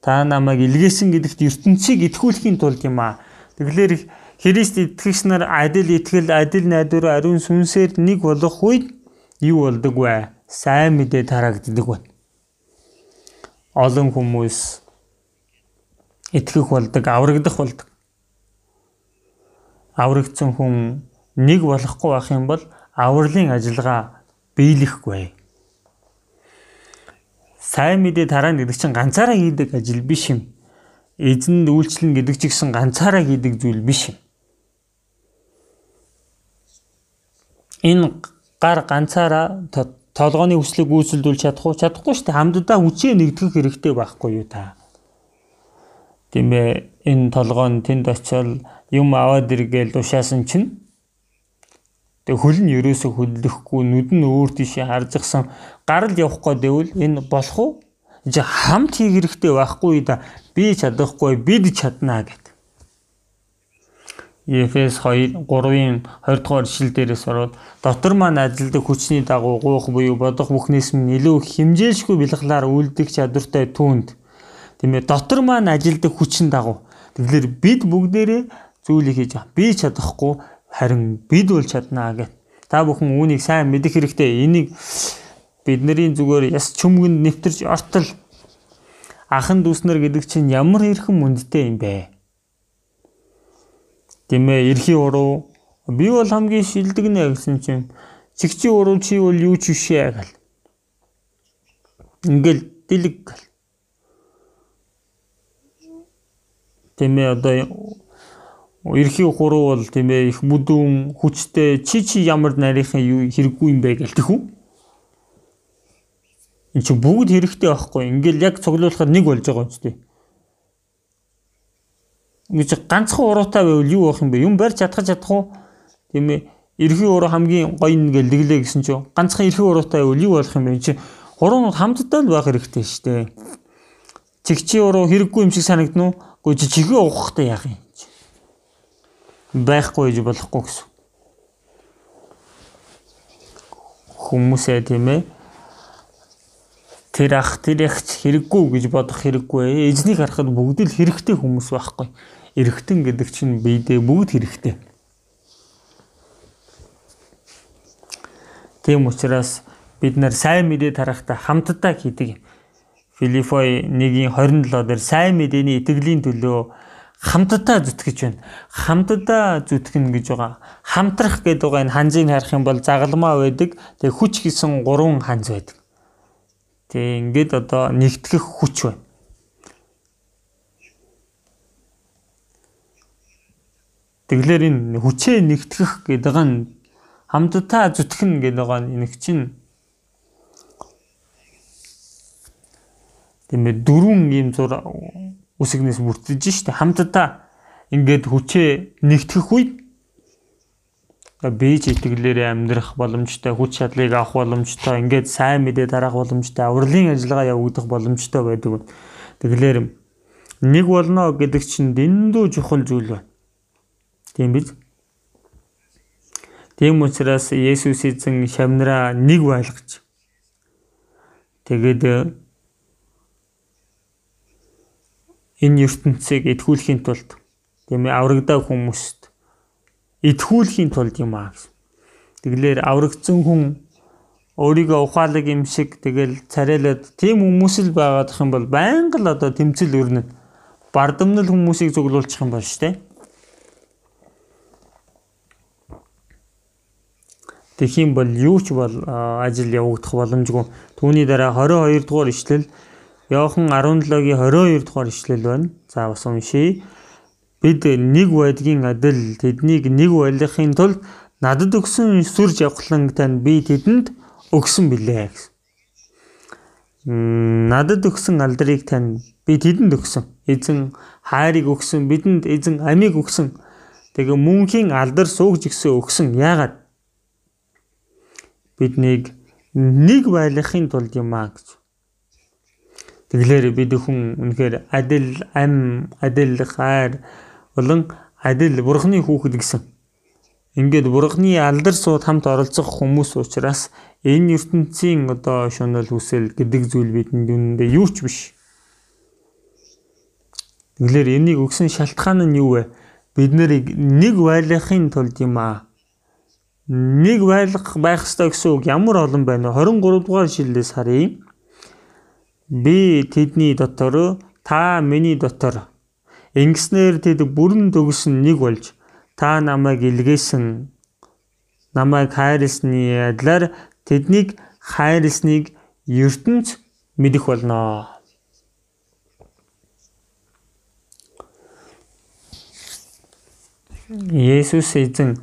та намайг илгээсэн гэдэгт ертөнцийг итгүүлэхийн тулд юм аа. Тэгэлэр Христ итгэгч нар адил итгэл, адил найдвар, ариун сүнсээр нэг болох үед юу болдог вэ? Сайн мэдээ тарагддаг байна олон хүмүүс итгэх болдог, аврагдах болдог. Аврагдсан хүн нэг болохгүй байх юм бол авралын ажиллагаа биелэхгүй. Сайн мэдээ тараа гэдэг чинь ганцаараа хийдэг ажил биш юм. Эзэнд үйлчлэн гэдэг ч гэсэн ганцаараа хийдэг зүйл биш юм. Энэ гар ганцаараа толгооны хүслийг гүйцэлдүүлж чадах уу? Чадахгүй шүү дээ. Хамтдаа хүчээ нэгтгэх хэрэгтэй байхгүй юу та? Тийм ээ энэ толгоо нь тэнд очил юм аваад иргээл ушаасан чинь тэг хөл нь ерөөсө хөдлөхгүй нүд нь өөр тийшээ харжсан гарал явах гээд байвал энэ болох уу? Жи хамт хийх хэрэгтэй байхгүй да би чадахгүй бид чаднаа гэд. Ефес 2 3-ын 20 дугаар ишлэл дээрээс ороод дотор маань ажилдаг хүчний дагуу гуух буюу бодох бүхнээс минь илүү хэмжээлшгүй бэлгэлээр үлдэх чадвартай түүнд тийм ээ дотор маань ажилдаг хүчин дагуу тэгэхээр бид бүгдээрээ зүйлийг хийж байгаа. Би чадахгүй харин бид бол чаднаа гэх. Та бүхэн үүнийг сайн мэдэх хэрэгтэй. Энийг бидний зүгээр яс чүмгэнд нэвтэрч ортол ахан дүүснэр гэдэг чинь ямар хэрхэн мөндтэй юм бэ? Тэмээ эрхий уруу би бол хамгийн шилдэг нэ гэсэн чинь чигчи уруу чи бол юу ч бишээ гэл. Ингээл дэлэг гэл. Тэмээ одоо эрхий хуруу бол тэмээ их бүдүүн хүчтэй чи чи ямар нарийнхан юу хэрэггүй юм бэ гэлтэх үү? Энд чи бүгд хэрэгтэй байхгүй. Ингээл яг цуглуулахаар нэг болж байгаа юм чи тээ. Ингэж ганцхан уруутай байвал юу болох юм бэ? Юм барьж чадах чадах уу? Тийм ээ. Эрхий уруу хамгийн гоё нэгэл дэглээ гэсэн чинь ганцхан эрхий уруутай байвал юу болох юм бэ? Чи хуруунууд хамтдаа л байх хэрэгтэй шүү дээ. Чигчи уруу хэрэггүй юм шиг санагдана уу? Гэхдээ чигээ уухтай яах юм? Байхгүй гэж болохгүй гэсэн. Хүмүүсээ тийм ээ тэр ах тэр ягч хэрэггүй гэж бодох хэрэггүй. Эзнийг харахад бүгд л хэрэгтэй хүмүүс байхгүй. Эргэтэн гэдэг чинь биедээ бүгд хэрэгтэй. Тийм учраас бид нар сайн мэдээ тарахтаа хамтдаа хийдэг юм. Филиппой 1:27 дээр сайн мэдээний итгэлийн төлөө хамтдаа зүтгэж байна. Хамтдаа зүтгэн гэж байгаа. Хамтрах гэдэг байгаа энэ ханзыг харах юм бол загалмаа байдаг. Тэгээ хүч гэсэн гурван ханз байдаг. Тэгээ ингээд одоо нэгтгэх хүч байна. Тэглэр энэ хүчээ нэгтгэх гэдэг нь хамтдаа зүтгэн гэдэг нь нэг чинь тийм ээ дөрвөн ийм зур үсгнээс бүрдэж штэ хамтдаа ингээд хүчээ нэгтгэх үед бийж итгэлээрээ амьдрах боломжтой, хүч чадлыг авах боломжтой, ингээд сайн мэдээ дараах боломжтой, авралын ажиллагаа явагдах боломжтой байдаг. Тэгэхээр нэг болно гэдэг чинь дэндүү чухал зүйл байна. Тийм биз? Тийм учраас Есүс эзэн шамнараа нэг байлгаж тэгээд энэ ертөнцийг итгүүлэхийн тулд тийм ээ аврагдаа хүмүүст итгүүлэхийн тулд юм аа гэсэн. Тэгэлэр аврагдсан хүн өөрийгөө ухаалаг юм шиг тэгэл царайлаад тийм хүмүүс л байгаадах юм бол байнга л одоо тэмцэл өрнөд бардамнал хүмүүсийг зөвлүүлчих юм байна шүү дээ. Тэгэх юм бол юу ч бол ажил явагдах боломжгүй. Түүний дараа 22 дугаар ишлэл Йохан 17-гийн 22 дугаар ишлэл байна. За бас уншийе. Бид нэг байдгийн адил тэднийг нэг байлгахын тулд надад өгсөн сүр жавхлан тань би тэдэнд өгсөн билээ гэсэн. Надад өгсөн алдрыг тань би тэдэнд өгсөн. Эзэн хайрыг өгсөн, бидэнд эзэн амийг өгсөн. Тэгээ мөнхийн алдар суугж гисэн өгсөн. Яагаад? Биднийг нэг байлгахын тулд юм аа гэж. Тэгэлэр бид хүн үнэхээр адил ам, адил хайр болон адил бурхны хүүхэд гэсэн. Ингээд бурхны алдар сууд хамт оролцох хүмүүс учраас энэ ертөнцийн одоо шунал хүсэл гэдэг зүйл бидэнд үнэндээ юу ч биш. Тэгэлэр энийг өгсөн шалтгаан нь юу вэ? Бид нэг байлгахын тулд юм аа. Нэг байлгах байх ёстой гэсэн үг ямар олон байна вэ? 23 дугаар шиллээс харъя. Би тэдний дотор, та миний дотор. Ингэснээр тэд бүрэн төгсөн нэг болж та намайг илгээсэн. Намайг хайрлсны адилаар тэднийг хайрлсныг ертөнц мэдэх болно. Есүс эзэн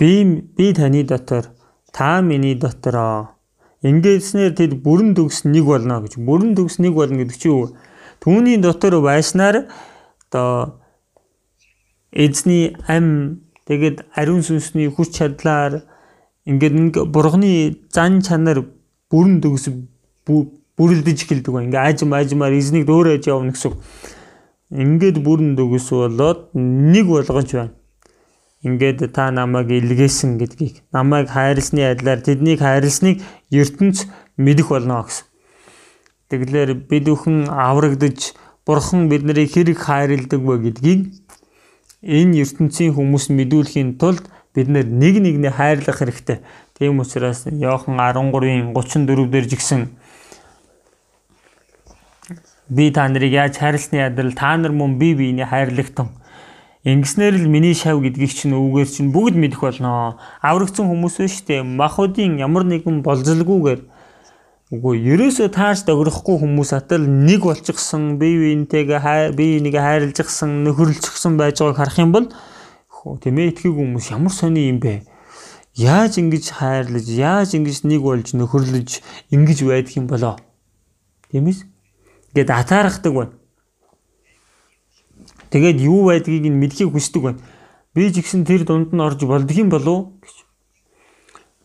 би би таны дотор та миний дотороо ингэснээр тэд бүрэн төгс нэг болно гэж бүрэн төгс нэг болно гэдэг чинь юу? Түүний дотор байснаар одоо эзний ам тэгээд ариун сүнсний хүч чадлаар ингээд нэг бурхны зан чанар бүрэн төгс бүрэлдэж эхэлдэг ба ингээ ажим ажимаар эзнийг дөөрөөж явна гэсэн. Ингээд бүрэн төгс болоод нэг болгож байна. Ингээд та намайг илгээсэн гэдгийг намайг хайрлсны адилаар тэднийг хайрлсныг ертөнц мэдэх болно гэсэн. Тэгэлэр бид бүхэн аврагдж бурхан биднийг хэрэг хайрладаг вэ гэдгийг энэ ертөнцийн хүмүүс мэдүүлэхийн тулд бид нэг нэгнээ хайрлах хэрэгтэй. Тийм учраас Иохан 13-ын 34 дээр жигсэн би та нарыг яаж хайрлсны адил та нар мөн би биений хайрлагтан Ингэснээр л миний шав гэдгийг чинь өвгөр чинь бүгд мэдэх болно. Аврагдсан хүмүүс биш үү? Махуудын ямар нэгэн болзолгүйгээр үгүй ерөөсөө тааш догрохгүй хүмүүс атал нэг болчихсон, бие биентэйгээ бие биенийг хайрлажсан, нөхөрлөжсөн байж байгааг харах юм бол тэмээ итгий хүмүүс ямар сони юм бэ? Яаж ингэж хайрлаж, яаж ингэж нэг болж нөхөрлөж ингэж байдаг юм болоо? Тиймээс гээд атаархдаг байна. Тэгээд юу байдгийг нь мэдхийг хүсдэг байна. Би ч гэсэн тэр дунд нь орж болдгийм болов гэж.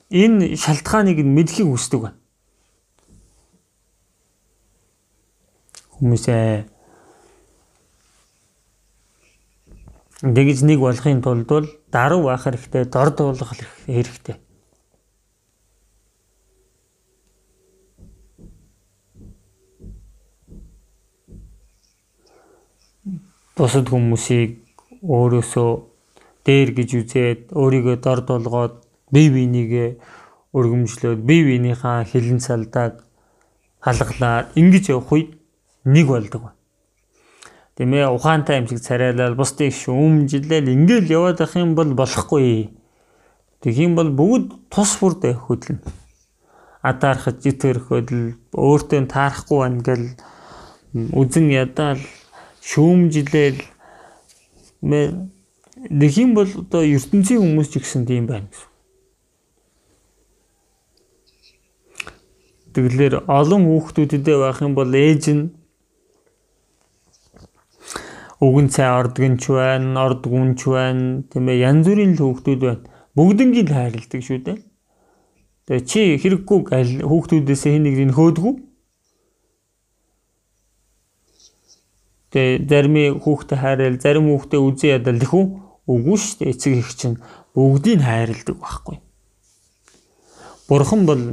Энэ шалтгааныг нь мэдхийг хүсдэг байна. Хүмүүсээ Тэгж нэг болохын тулд бол даруй байх хэрэгтэй, дорд болох хэрэгтэй. Бусад хүмүүсийг өөрөөсөө дээр гэж үзээд өөрийгөө дорд болгоод бие бинийгээ өргөмжлөөд бие биенийхээ хилэн цалдааг халгалаад ингэж явах үед нэг болдог. Тэмээ ухаантай амжиг царайлал бусдыг шүүмжилээл ингээл яваад ах юм бол болохгүй. Тэгхийн бол бүгд тус бүрдээ хөдлөн. Атаархаж житэрхөд л өөртөө таарахгүй байна гэл үзэн ядаал шүүмжилээл нэг юм бол одоо ертөнцийн хүмүүс ч гэсэн тийм байна гэсэн. Тэгэлэр олон хүүхдүүдэдээ байх юм бол ээж нь өгөн цай ордгонч байна, ордгүнч байна, тийм ээ янз бүрийн хүүхдүүд байна. Бүгднийг л хайрладаг шүү дээ. Тэгээ чи хэрэггүй хүүхдүүдээс хин нэг нь хөөдгүү Тэгээ зарим хүүхдээ хайрал, зарим хүүхдээ үзэн ядал тэхүү үгүй шүү дээ. Эцэг их чинь бүгдийг хайрладаг байхгүй. Бурхан бол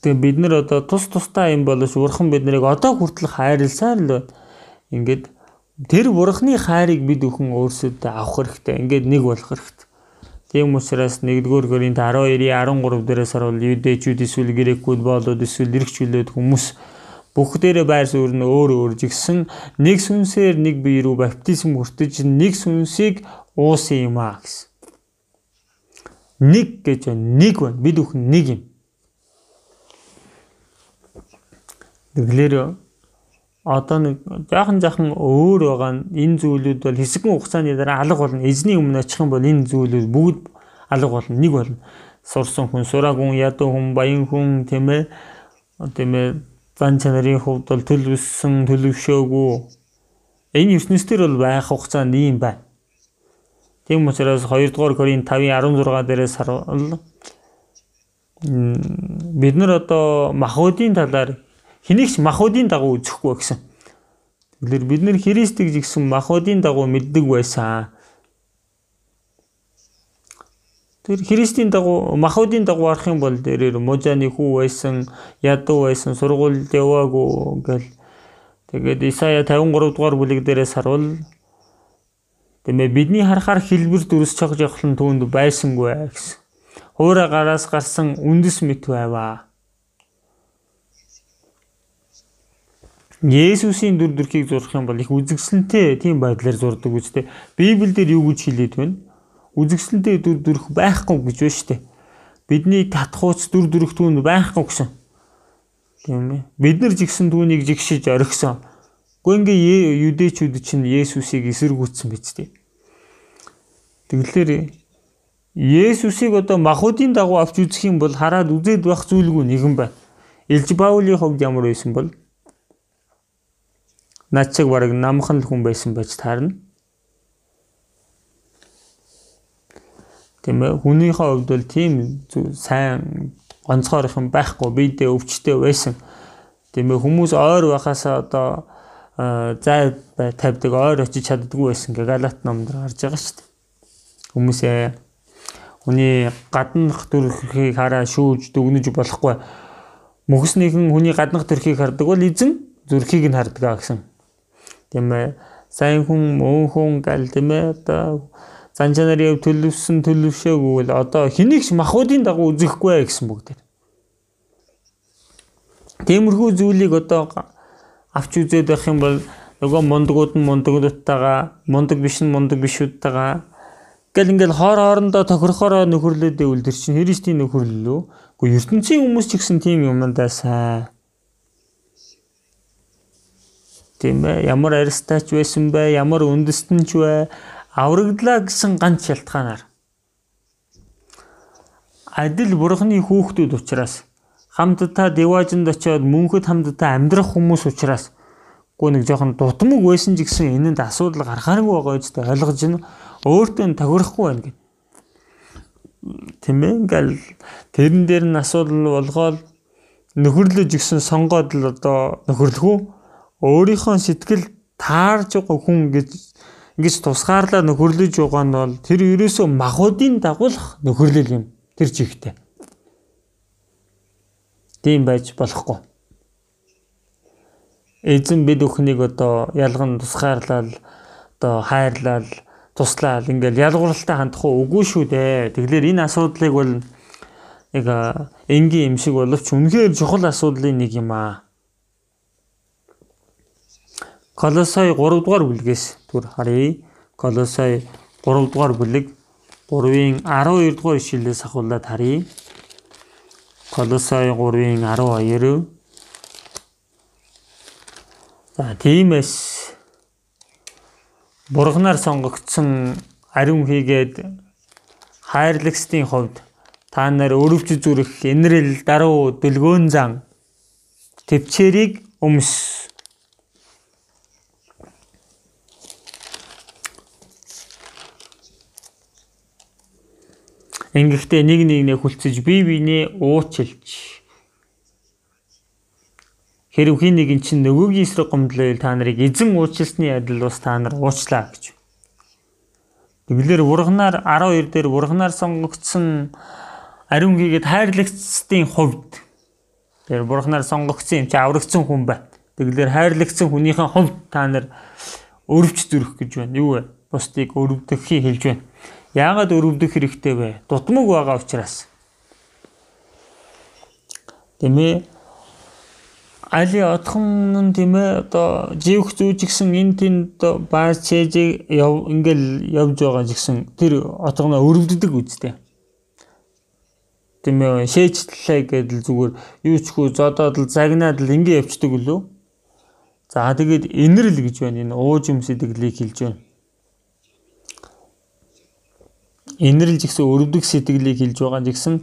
Тэгээ бид нар одоо тус тустай юм боловч бурхан биднийг одоо хүртэл хайрласаар л байна. Ингээд тэр бурханы хайрыг бид өхөн өөрсөдөө авах хэрэгтэй. Ингээд нэг болох хэрэгтэй. Тийм учраас 1-р Коринт 12-ийн 13 дээрээс харуул юдэчүүд эсвэл грекүүд болоод эсвэл эргчүүлээд хүмүүс Бүгдээрээ байр суурь нь өөр өөр жигсэн нэг сүнсээр нэг бие рүү баптизм хүртэж нэг сүнсийг уусан юм аа гэсэн. Нэг гэж нэг байна. Бид бүхэн нэг юм. Тэгэлэр одоо нэг жаахан жаахан өөр байгаа энэ зүйлүүд бол хэсэгэн хугацааны дараа алга болно. Эзний өмнө очих юм бол энэ зүйлүүд бүгд алга болно. Нэг болно. Сурсан хүн, сураагүй хүн, ядуу хүн, баян хүн тийм ээ. Тийм ээ зан чанарын хувьд бол төлөвсөн, төлөвшөөгүй энэ ертөнцийн бол байх хугацаанд ийм байна. Тийм учраас 2 дугаар Коринт 5:16 дээрээс харуул бид нар одоо махуудын талаар хэнийгч махуудын дагуу үзэхгүй гэсэн. Тэгэхээр бид нар Христийг жигсэн махуудын дагуу мэддэг байсан. Тэр Христийн дагуу махуудын дагуу арах юм бол дээрэр мужааны хүү байсан, ядуу байсан, сургуульд яваагүй гэл тэгээд Исая 53 дугаар бүлэг дээрээс харуул Тэмээ бидний харахаар хэлбэр дүрс чогж явахлан түүнд байсангүй гэсэн. Хуурай гараас гарсан үндэс мэт байваа. Есүсийн дүр төрхийг зурх юм бол их үзэгсэлнтэй тийм байдлаар зурдаг үстэй. Библиэлд юу гэж хэлээд байна? Үзэгсэлэнтэй дүр төрх байхгүй гэж байна шүү дээ. Бидний татхууц дүр төрх түүнд байхгүй гэсэн. Тийм ээ. Бид нар жигсэн түүнийг жигшиж орхисон. Ингээ юдэчүүд чинь Есүсийг эсэргүүцсэн биз дээ. Тэгэхээр Есүсийг одоо махуудын дагуу авч үзэх юм бол хараад үзээд байх зүйлгүй нэгэн байна. Илж Паулийн хувьд ямар байсан бол над чиг бараг намхан л хүн байсан байж таарна. Тийм ээ хүнийхээ хувьд бол тийм сайн гонцгойрох юм байхгүй бидээ өвчтэй байсан. Тийм ээ хүмүүс ойр байхасаа одоо зай бай тавьдаг ойр очиж чаддгүй байсан гэ Галат номдор гарч байгаа шүү дээ. Хүмүүсээ хүний гаднах төрхийг хараа шүүж дүгнэж болохгүй. Мөхснийхэн хүний гаднах төрхийг хардаг бол эзэн зүрхийг нь хардаг гэсэн. Тийм ээ. Сайн хүн, мөн хүн гал тийм ээ. Одоо зан чанарын төлөвсөн төлөвшөөгүй бол одоо хэнийг ч махуудын дагуу үзэхгүй гэсэн бүгд. Тиймэрхүү зүйлийг одоо авч үзээд байх юм бол нөгөө мундагууд нь мундагуудтайгаа мундаг биш нь мундаг бишүүдтэйгаа гэл ингээл хоор хоорондоо тохирохороо нөхөрлөөд ивэл тэр чинь Христийн нөхөрлөл үү? Гэхдээ ертөнцийн хүмүүс ч гэсэн тийм юмдаа сайн. Тийм ээ ямар аристач байсан бэ? Ямар үндэстэнч вэ? Аврагдлаа гэсэн ганц шалтгаанаар адил бурхны хүүхдүүд учраас хамтдаа деважинд очиод мөнхөд хамтдаа амьдрах хүмүүс учраас гоо нэг жоохон дутмаг байсан ч гэсэн энэнд асуудал гарахааргүй байгаа үстэй ойлгож байна. Өөртөө тохирохгүй байна гэд. Тийм ээ ингээл тэрэн дээр нь асуудал болгоод нөхөрлөж гисэн сонгоод л одоо нөхөрлөхөө өөрийнхөө сэтгэл таарж байгаа хүн гэж ингэж тусгаарлаа нөхөрлөж байгаа нь бол тэр ерөөсөө махуудын дагуулах нөхөрлөл юм тэр чигтээ. Тийм байж болохгүй. Эзэн бид өхнийг одоо ялган тусгаарлал одоо хайрлал туслал ингээл ялгууралтай хандах уу үгүй шүү дээ. Тэгэхээр энэ асуудлыг бол нэг энгийн юм шиг боловч үнэхээр чухал асуудлын нэг юм аа. Колосой 3 дугаар бүлгээс түр харъя. Колосой 3 дугаар бүлэг 3-ын 12 дугаар ишлэлээс ахуулаад харъя. Колосой 3-ын 12. За тиймээс бурганаар сонгогдсон ариун хийгээд хайрлагчдын хувьд та нар өрөвч зүрх инрэл даруй дөлгөөн зан төвчээрийг өмс Ингэхдээ нэг нэгнээ хүлцэж бие биенээ уучлж Хэрв хин нэгэн чинь нөгөөгийн эсрэг гомдлоо та нарыг эзэн уучлсны адил бас та нар уучлаа гэж. Тэгэлэр урганаар 12 дээр урганаар сонгогдсон ариун хийгээд хайрлагчдын хувьд тэр бурхнаар сонгогдсон юм чи аврагдсан хүн бай. Тэгэлэр хайрлагцсан хүнийхэн хувьд та нар өрөвч зүрх гэж байна. Юу вэ? Бусдыг өрөвдөхийг хэлж байна. Яагаад өрөвдөх хэрэгтэй вэ? Дутмаг байгаа учраас. Тэмээ али отхон нь тийм ээ одоо живх зүүж гисэн энэ тэнд бааз чэжийг яв ингээл явж байгаа гэсэн тэр отгоноо өрөвддөг үстэй. Тийм ээ шээжтлээ гэдэл зүгээр юу ч хөө зодоод л загнаад л ингээ явцдаг үлээ. За тэгээд инэрл гэж байна энэ ууж юм сэтгэлийг хэлж байна. Инэрлж гисэн өрөвдөг сэтгэлийг хэлж байгаа гэсэн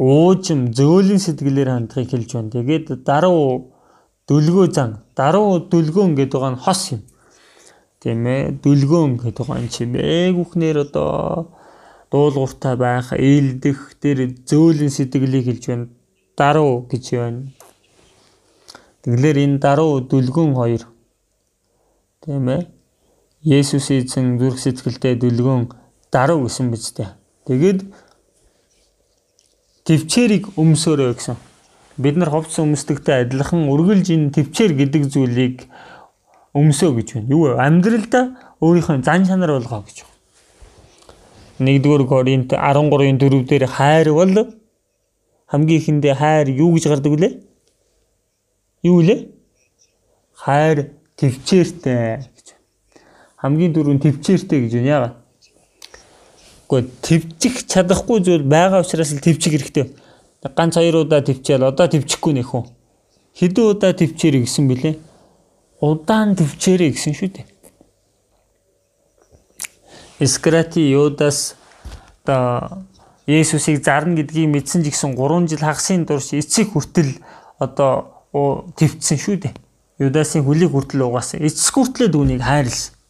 уужим зөөлөн сэтгэлээр хандахыг хэлж байна. Тэгээд даруй дүлгөө зан, даруй дүлгөөн гэдэг байгаа нь хос юм. Тийм ээ, дүлгөөн гэдэг байгаа юм чимээ бүхнэр одоо дуулууртай байх, ээлдэх тэр зөөлөн сэтгэлийг хэлж байна. Даруй гэж байна. Тэгэлэр энэ даруй дүлгөөн хоёр тийм ээ. Есүс эзэн зүрх сэтгэлтэй дүлгөөн даруй гэсэн биз дээ. Тэгээд төвчээрийг өмсөөрөө гэсэн. Бид нар ховц өмсдөгтэй адилхан үргэлж энэ төвчээр гэдэг зүйлийг өмсөө гэж байна. Юу? Амьдралдаа өөрийнхөө зан чанар болгоо гэж байна. 1-р Коринт 13-ын 4 дээр хайр бол хамгийн ихэндээ хайр юу гэж гардаг вүлээ? Юу вүлээ? Хайр төвчээртэй гэж. Хамгийн дөрөв нь төвчээртэй гэж байна. Яагаад? Гэхдээ твчих чадахгүй зүйл байгаа учраас л твчих хэрэгтэй. Ганц хоёр удаа твчээл одоо твчихгүй нэх үү. Хэдэн удаа твчээрэй гэсэн бэлээ. Удаан твчээрэй гэсэн шүү дээ. Искрати Юдас одоо Есүсийг зарна гэдгийг мэдсэн ч гэсэн 3 жил хагасын дурш эцэг хүртэл одоо твцсэн шүү дээ. Юдасын хөлийг хүртэл угаасан. Эцэг хүртлээ түүнийг хайрлсан.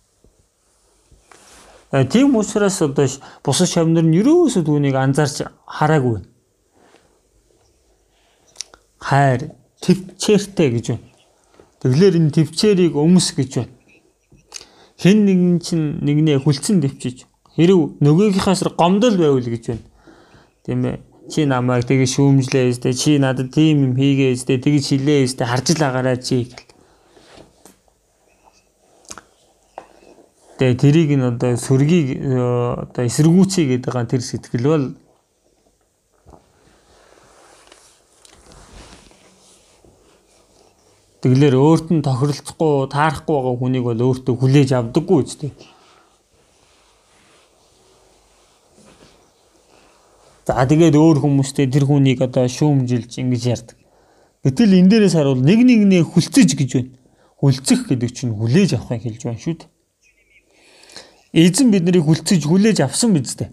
Э, тийм учраас одоо бусад шавнар нь ерөөсөө түүнийг анзаарч хараагүй. Хайр төвчээртэй гэж байна. Тэглэр энэ төвчээрийг өмс гэж байна. Хэн нэгэн чинь нэгнээ хүлцэн төвчиж хэрв нөгөөгийнхээс гомдол байвал гэж байна. Тийм ээ. Чи намайг тэгээ шүүмжлээ өстэй чи надад тийм юм хийгээ өстэй тэгж хилээ өстэй харж л агаараа чи гэл. Тэгээ тэрийг нь одоо сүргийг э, одоо эсэргүүцье гэдэг байгаа тэр сэтгэл бол Тэглэр өөрт нь тохиролцохгүй, таарахгүй байгаа хүнийг бол өөртөө хүлээж авдаггүй үстэй. За тэгээд өөр хүмүүстэй тэр хүнийг одоо шүүмжилж ингэж ярьдаг. Гэтэл энэ дээрээс харуул нэг нэгнээ хүлцэж гэж байна. Хүлцэх гэдэг чинь хүлээж авахыг хэлж байна шүү дээ. Эзэн биднийг хүлцэж хүлээж авсан биз дээ.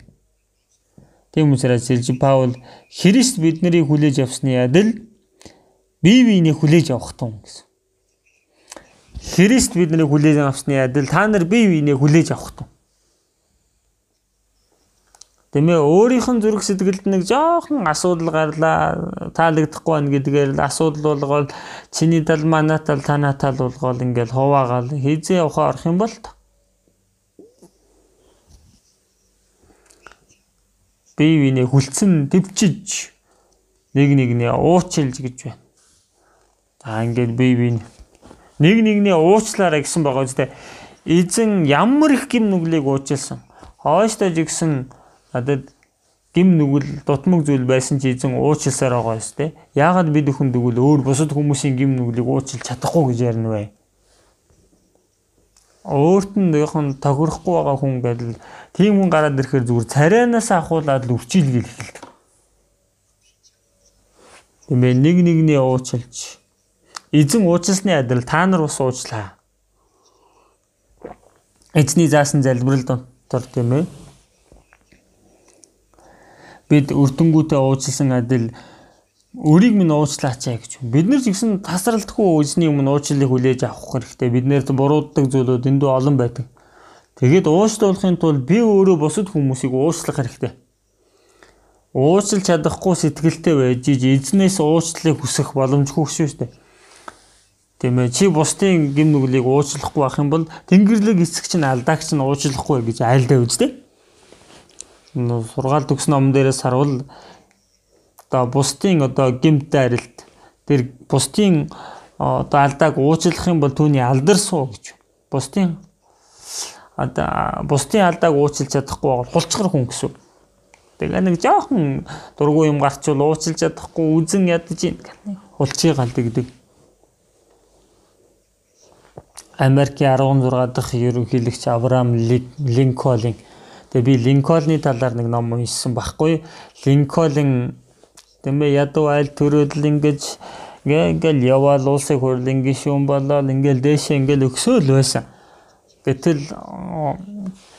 Тийм учраас Сэлж Паул Христ биднийг хүлээж авсны адил бие биенээ хүлээж авах тун гэсэн. Христ биднийг хүлээж авсны адил та нар бие биенээ хүлээж авах тун. Тэмээ өөрийнх нь зүрх сэтгэлд нэг жоохон асуудал гарлаа таалагдахгүй байна гэдгээр л асуудал болгоод чиний тал манай тал танаа тал болгоод ингээл хуваагаал хийзээ явахаа орох юм бол бие биенээ хүлцэн төвчиж нэг нэгнээ уучлж гэж байна. За ингээд бие биений нэг нэгнээ уучлаарай гэсэн байгаа үстэй. Эзэн ямар их гим нүглийг уучлсан. Хойштой жигсэн надад гим нүгэл дутмаг зүйл байсан чи эзэн уучлсаар байгаа үстэй. Яагаад бид өхөн дгүүл өөр бусад хүмүүсийн гим нүглийг уучлж чадахгүй гэж ярина вэ? Өөрт нь яхан тохирохгүй байгаа хүн гэдэл тийм хүн гараад ирэхээр зүгээр царайнаас ахуулаад л үрчилгээл эхэлдэг. Тэмээ нэг нэгний уучлж Эзэн уучлсны адил та нар бас уучлаа. Эзний заасан залбирал дотор тийм ээ. Бид өртөнгүүтээ уучлсан адил өрийг минь уучлаач гэж. Бид нар ч гэсэн тасралтгүй эзний өмнө уучлалыг хүлээж авах хэрэгтэй. Бид нэрт бурууддаг зүйлүүд эндүү олон байдаг. Тэгээд уучлуулахын тулд би өөрөө бусад хүмүүсийг уучлах хэрэгтэй. Уучлж чадахгүй сэтгэлтэй байж эзнээс уучлалыг хүсэх боломжгүй шүү дээ. Тийм ээ чи бусдын гим нүглийг уучлахгүй байх юм бол тэнгэрлэг эцэг чинь алдаагч нь уучлахгүй гэж айлдаа үздэй. Нөө сургаал төгс ном дээрээс харуул одоо бусдын одоо гимт арилт тэр бусдын одоо алдааг уучлах юм бол түүний алдарсуу гэж. Бусдын одоо бусдын алдааг уучлж чадахгүй бол хулчгар хүн гэсэн. Тэгээ нэг жоохон дургүй юм гарчвал уучлж чадахгүй үзэн ядаж ийн. Хулчиг галдаг гэдэг Америкийн 16 дахь ерөнхийлөгч Авраам Линкольн. Тэгээ би Линкольны талаар нэг ном уншсан байхгүй. Линкольн тэмээ ядуу айл төрөөдөл ингэж ингээл яваал улсыг хурлын гишүүн болоод ингээл дээшээ ингээл өксөөл байсан. Гэтэл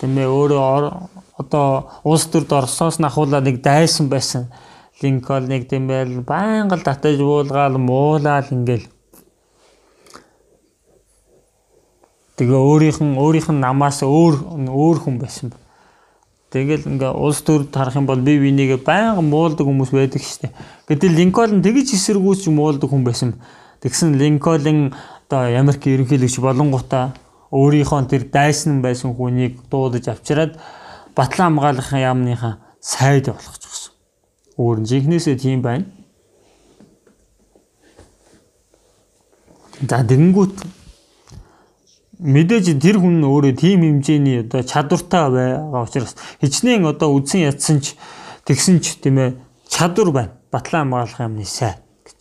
тэмээ өөрөө одоо улс төрд Оросоос нахуулаад нэг дайсан байсан. Линкольныг тэмээл байнга л татаж буулгаал муулаад ингээл Тэгээ өөрийнх нь өөрийнх нь намаас өөр өөр хүн байсан. Тэгэл ингээ улс төр тарах юм бол бие бинийгээ байнга муулдаг хүмүүс байдаг штеп. Гэтэл Линкольн тэгж эсэргүүцж муулдаг хүн байсан. Тэгсэн Линкольн одоо Америк ерөнхийлөгч болонгуудаа өөрийнхөө тэр дайсан байсан хүнийг дуудаж авчираад батлан хамгаалахын яамныхаа сайд болгож гисэн. Өөр нь жинхнээсээ тийм байна. За тэгэнгүүт мэдээж тэр хүн өөрөө тийм хэмжээний одоо чадвартай байгаа учраас хичнээн одоо үдсэн ядсан ч тэгсэн ч тийм ээ чадвар байна. Батлан хамгаалах юмны сайн гэж.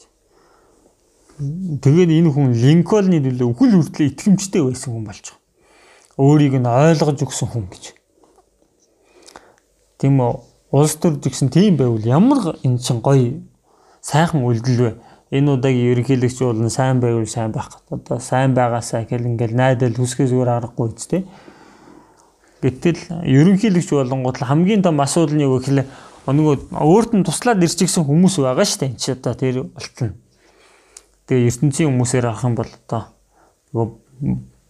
Тэгээд энэ хүн Линкольны төлөө үхэл хүртлээ итгэмжтэй байсан хүн болж байгаа. Өөрийг нь ойлгож өгсөн хүн гэж. Тийм үү улс төр гэсэн тийм байвал ямар энэ чин гоё сайхан үйлдэл вэ? Энэ удаагийн ерөнхийлөгч бол сайн байвал сайн байх гэдэг. Одоо сайн байгаасаа гэл ингээл найдал хүсгээ зүгээр аргагүй үстэй. Гэтэл ерөнхийлөгч болонгууд хамгийн том асуудал нь юу гэхлээр нөгөө өөрт нь туслаад ирж гисэн хүмүүс байгаа шүү дээ. Энд чи одоо тэр болтно. Тэгээ ертөнцийн хүмүүсээр авах юм бол одоо нөгөө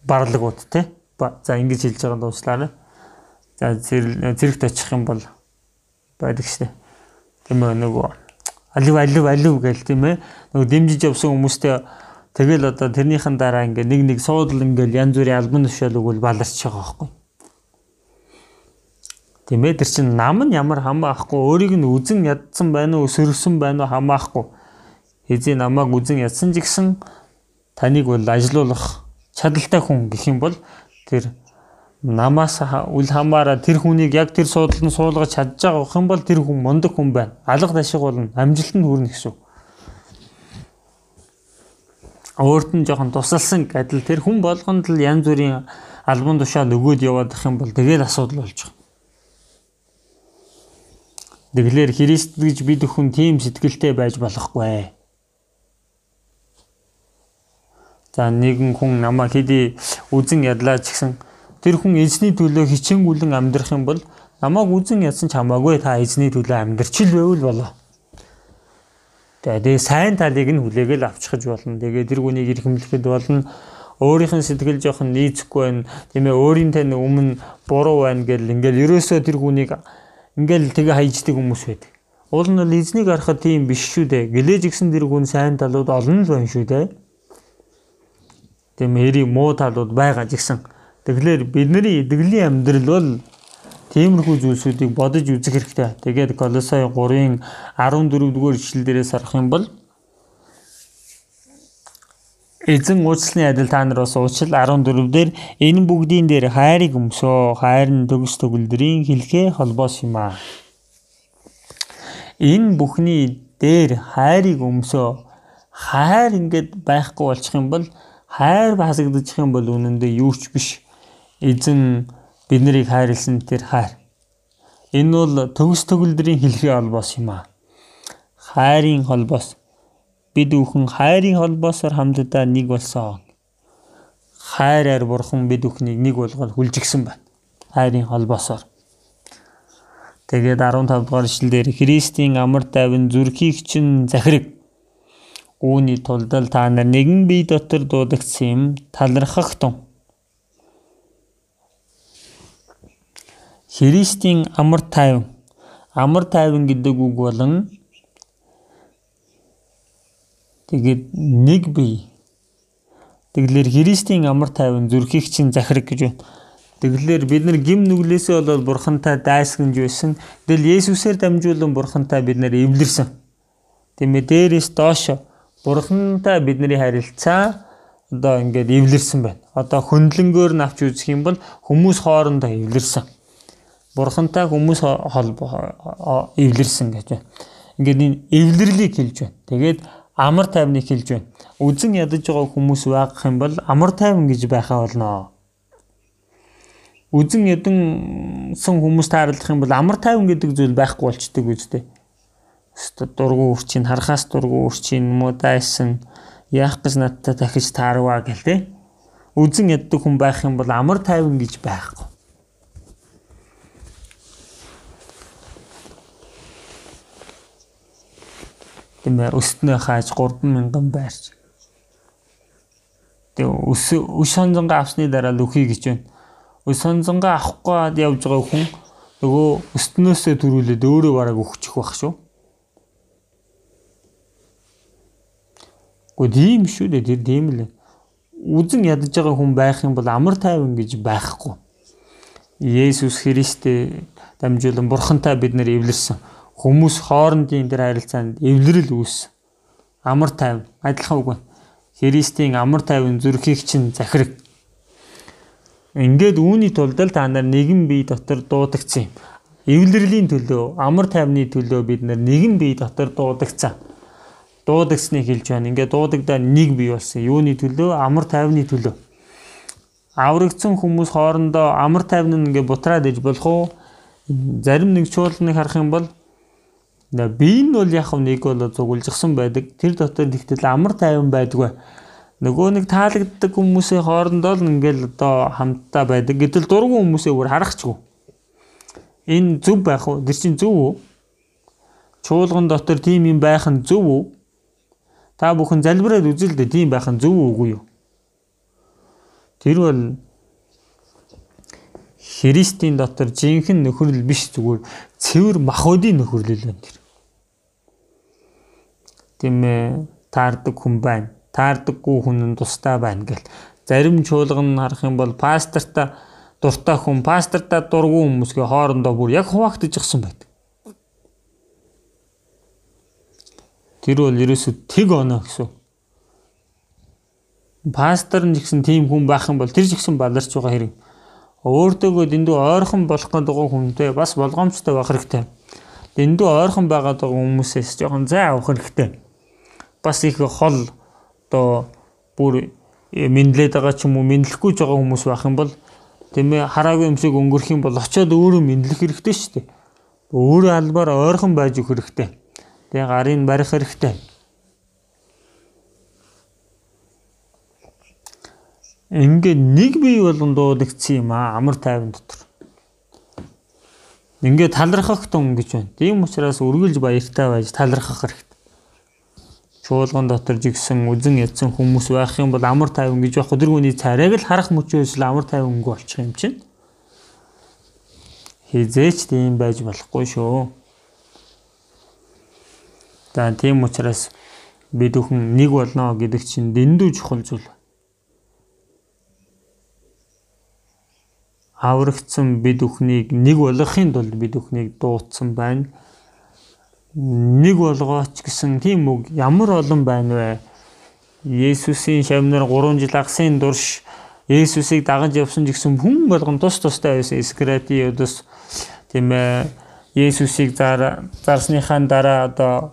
барлагууд те. За ингэж хэлж байгаа дууслаарай. За зэрэгт очих юм бол байдаг шүү дээ. Тийм ээ нөгөө алив алив алив гээл тийм ээ. Нөгөө дэмжиж явсан хүмүүстэй Тэгэл одоо тэрнийхэн дараа ингээ нэг нэг суудл ингээл янз бүрийн албан тушаал өгвөл баларч байгаа байхгүй. Тийм ээ тэр чин нам нь ямар хамаахгүй өөрийг нь үзен ядсан байна уу сөрөсөн байна уу хамаахгүй. Эзэн намайг үзен ядсан ч гэсэн таныг бол ажилуулах чадaltaй хүн гэх юм бол тэр намаас үл хамаараа тэр хүнийг яг тэр суудлын суулгаж чадж байгаа юм бол тэр хүн мундаг хүн байна. Алга ташиг болно. Амжилтанд хүрнэ гэсэн. Өөрт нь жоохон тусалсан гэдэл тэр хүн болгонд л янз бүрийн албан тушаал өгөөд яваад их юм бол тэгэл асуудал болж байгаа. Тэгэлэр Христ гэж бид хүн тийм сэтгэлтэй байж болохгүй. За нэгэн хүн намайг хэдий үзен ядлаа ч гэсэн тэр хүн эзний төлөө хичээнгүлэн амьдрах юм бол намайг үзен ядсан ч хамаагүй та эзний төлөө амьдрчил байвал болоо. Тэгээ сайн талыг нь хүлээгээл авчихж болно. Тэгээ тэр хүнийг эрхэмлэхэд болно. Өөрийнх нь сэтгэл жоохон нийцэхгүй байна. Тийм ээ өөрийн тань өмнө буруу байна гэл ингээл ерөөсөө тэр хүнийг ингээл тэгээ хайждаг хүмүүс байдаг. Уул нь бол эзнийг харахад тийм биш шүү дээ. Гэлээж гисэн тэр хүн сайн талууд олон л байна шүү дээ. Тийм эри муу талууд байгаа ч гэсэн. Тэгэхээр бидний итгэлийн амьдрал бол тиймэрхүү зүйлсүүдийг бодож үзэх хэрэгтэй. Тэгээд Колосай 3-ын 14 дугаар ишлэл дээрээс харах юм бол Эзэн уучлалын адил та нар бас уучлал 14 дээр энэ бүгдийн дээр хайрыг өмсөө хайр нь төгс төгөлдрийн хэлхээ холбоос юм аа. Энэ бүхний дээр хайрыг өмсөө хайр ингээд байхгүй болчих юм бол хайр хасагдчих юм бол үнэндээ юу ч биш. Эзэн бид нарыг хайрлсан тэр хайр. Энэ бол төгс төгөлдрийн хэлхээ холбоос юм аа. Хайрын холбоос бид бүхэн хайрын холбоосоор хамтдаа нэг болсон. Хайраар бурхан бид бүхнийг нэг болгоод хүлжигсэн байна. Хайрын холбоосоор. Тэгээд 15 дугаар ишлэлээр Христийн амар тайван зүрхийг чинь захирэг. Үүний тулд та нар нэгэн бие дотор дуудагдсан юм талархах тун. Христийн амар тайван амар тайван гэдэг үг болон Тэгээд нэг бие. Тэгэлэр Христийн амар тайван зүрхийг чинь захираг гэж байна. Тэгэлэр бид нар гим нүглээсээ болоод бурхантай дайсгнж байсан. Тэгэл Есүсээр дамжуулан бурхантай бид нар эвлэрсэн. Тиймээ дээрээс доош бурхантай бидний харилцаа одоо ингээд эвлэрсэн байна. Одоо хөндлөнгөөр нь авч үзэх юм бол хүмүүс хоорондоо эвлэрсэн. Бурхантай хүмүүс холбоо эвлэрсэн гэж байна. Ингээд энэ эвлэрлийг хэлж байна. Тэгээд амар тайвныг хэлж байна. Үзэн ядаж байгаа хүмүүс байгах юм бол амар тайван гэж байхаа болно. Үзэн ядансан хүмүүс таарлах юм бол амар тайван гэдэг зүйл байхгүй болчдөг үстэй. Өстө дургу үрчийн харахаас дургу үрчийн муу дайсан яах гэж надтай дахиж таарваа гэл те. Үзэн яддаг хүн байх юм бол амар тайван гэж байхгүй. Тийм ээ өстнөө хааж 3000 байрч. Тэгээ өс өс сонзонгаа авсны дараа л өхий гэж байна. Өс сонзонгаа авахгүй явж байгаа хүн нөгөө өстнөөсөө төрүүлээд өөрөө бараг өгчих байх шүү. Гэхдээ тийм шүү дээ тэр тийм л. Үзэн ядаж байгаа хүн байх юм бол амар тайван гэж байхгүй. Есүс Христтэй дамжуулан бурхантай бид нар эвлэрсэн хүмүүс хоорондын тэр харилцаанд эвлэрэл үүс амар тайван адилхан үг байна. Христийн амар тайван зүрхийг чинь захираг. Ингээд үүний тулд л та нар нэгэн бие дотор дуудагдсан юм. Эвлэрлийн төлөө, амар тайвны төлөө бид нар нэгэн бие дотор дуудагдсан. Дуудагсныг хэлж байна. Ингээд дуудагдаа нэг бие болсон. Юуны төлөө? Амар тайвны төлөө. Аврагдсан хүмүүс хоорондоо амар тайван нь ингээд бутраад иж болох уу? Зарим нэг чуулганыг харах юм бол Би нь бол яг нэг бол зугулжсан байдаг. Тэр дотор тэгтэл амар тайван байдгүй. Нөгөө нэг таалагддаг хүмүүсийн хоорондоо л ингээл одоо хамтдаа байдаг. Гэтэл дургу хүмүүсээ бүр харахчгүй. Энэ зөв байх уу? Тэр чинь зөв үү? Чуулган дотор тийм юм байх нь зөв үү? Та бүхэн залбираад үзэл дээ тийм байх нь зөв үгүй юу? Тэр бол Христийн дотор жинхэнэ нөхөрлөл биш зүгээр цэвэр махбодийн нөхөрлөл байна тэр тийм ээ таардаг хүн байна. таардаггүй хүн нь тустай байна гэл. Зарим чуулган нь харах юм бол пасторта дуртай хүн, пасторта дургүй хүмүүсගේ хоорондоо бүр яг хуваагдаж гисэн байдаг. Тэр бол ерөөсөд тэг оноо гэсэн. Пастор нь гэсэн тийм хүн байх юм бол тэр ч гэсэн баларч байгаа хэрэг. Өөртөөгөө дэндүү ойрхон болох гэдэг хүнтэй бас болгоомжтой байх хэрэгтэй. Дэндүү ойрхон байгаад байгаа хүмүүсээс жоохон зай авах хэрэгтэй. Бас их хол одоо бүр мэдлээд байгаа ч юм уу мэдлэхгүй байгаа хүмүүс байх юм бол тийм ээ хараагүй юмшиг өнгөрөх юм бол очиод өөрөө мэдлэх хэрэгтэй шүү дээ. Өөрөө албаар ойрхон байж өгөх хэрэгтэй. Тэгээ гарын барих хэрэгтэй. Ингээ нэг бие болгон дуудагдсан юм аа амар тайван дотор. Ингээ талархах тун гэж байна. Тийм учраас үргэлж баяртай байж талархах хэрэгтэй. Чуулган дотор жигсэн үзэн ядсан хүмүүс байх юм бол амар тайван гэж байх өдргөний царайг л харах мөчөөс л амар тайвангүй болчих юм чинь. Хизээч тийм байж болохгүй шүү. За тийм учраас бид бүхэн нэг болно гэдэг чинь дэндүү чухал зүйл. аврагдсан бид бүхнийг нэг болгохын тулд бид бүхнийг дуудсан байна. Нэг болгооч гэсэн тийм үг. Ямар олон байна вэ? Есүсийн шавнаар 3 жил агсын дурш Есүсийг дагаж явсан гэсэн хүн болгон тус тустай байсан Искрати өдөөс тийм ээ Есүсийг зар зарсныхаа дараа одоо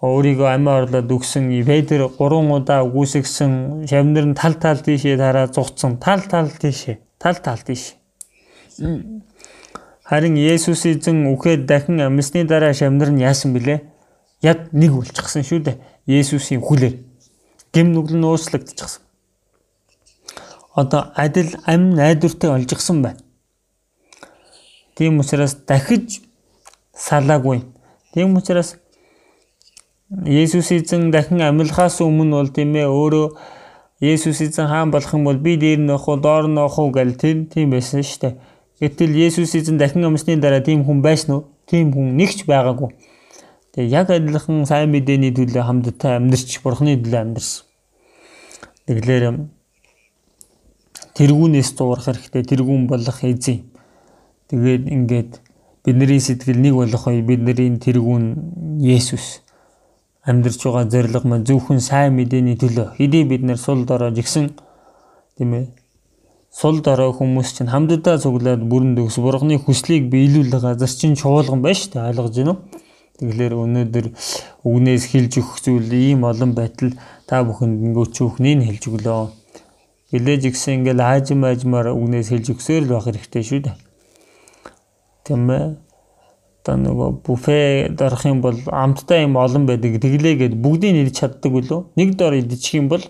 өөрийгөө амиа орлоод өгсөн Петр 3 удаа үгүйсгсэн шавнар нь тал тал тийшээ дараа зугцсан. Тал тал тийшээ. Тал тал тийш Харин Есүс эзэн үхээд дахин амьсны дараа шамнар нь яасан бilé? Яг нэг болчихсон шүү дээ. Есүсийн хүлээр гим нүгэл нь уучлагдчихсан. Одоо адил амь найдвартай олжгсан байна. Тийм учраас дахиж салаагүй. Тийм учраас Есүс эзэн дахин амьлахаас өмнө бол тийм ээ өөрөө Есүс эзэн хаан болох юм бол би дээр явах уу, доор явах уу гэл тийм байсан шүү дээ. Гэтэл Есүс эзэн дахин амьсны дараа тийм хүн байсан уу? Тийм хүн нэгч байгаагүй. Тэгээ яг адилхан сайн мэдээний төлөө хамтдаа амьдарч Бурхны төлөө амьдарсан. Тэгэлэр тэргүүнээс дуурах хэрэгтэй. Тэргүүн болох эзэн. Тэгээд ингээд бидний сэтгэл нэг болох бай бидний тэргүүн Есүс амьдарч байгаа зориг маань зөвхөн сайн мэдээний төлөө хэдий бид нэр сул дорой жигсэн тийм ээ сул дорой хүмүүс чинь хамтдаа цуглаад бүрэн төгс бурхны хүслийг биелүүлэх газар чинь чуулган байна шүү дээ ойлгож байна уу? Тэгэхээр өнөөдөр үгнээс хэлж өгөх зүйл ийм олон байтал та бүхэнд нөгөө чүүхнийг хэлж өглөө. Гэлээж гисэн ингээл аажим аажмаар үгнээс хэлж өгсөөр л байх хэрэгтэй шүү дээ. Тийм ээ. Одоо нөгөө буфе дарах юм бол амттай юм олон байдаг. Тэглээгээд бүгдийг нэрч чаддаг үлээ. Нэг дор идчих юм бол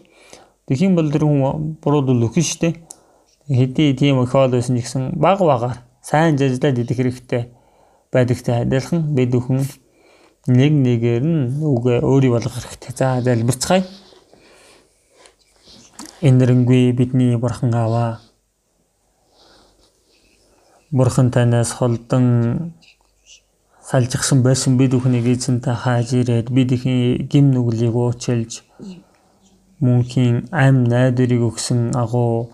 тэгэх юм бол тэр хүн бурууд л өхөн шүү дээ хэдий тийм их хоол байсан ч гэсэн баг багаар сайн жажлаад идэх хэрэгтэй байдагтай адилхан бид бүхэн нэг нэгээр нь үгээ өөрий болгох хэрэгтэй. За залбирцгаая. Энэрэнгүй бидний бурхан аваа. Бурхан танаас холдон салжихсан байсан бид бүхнийг эзэнтэй хааж ирээд бидийн гим нүглийг уучлж мөнхийн ам найдварыг өгсөн агуу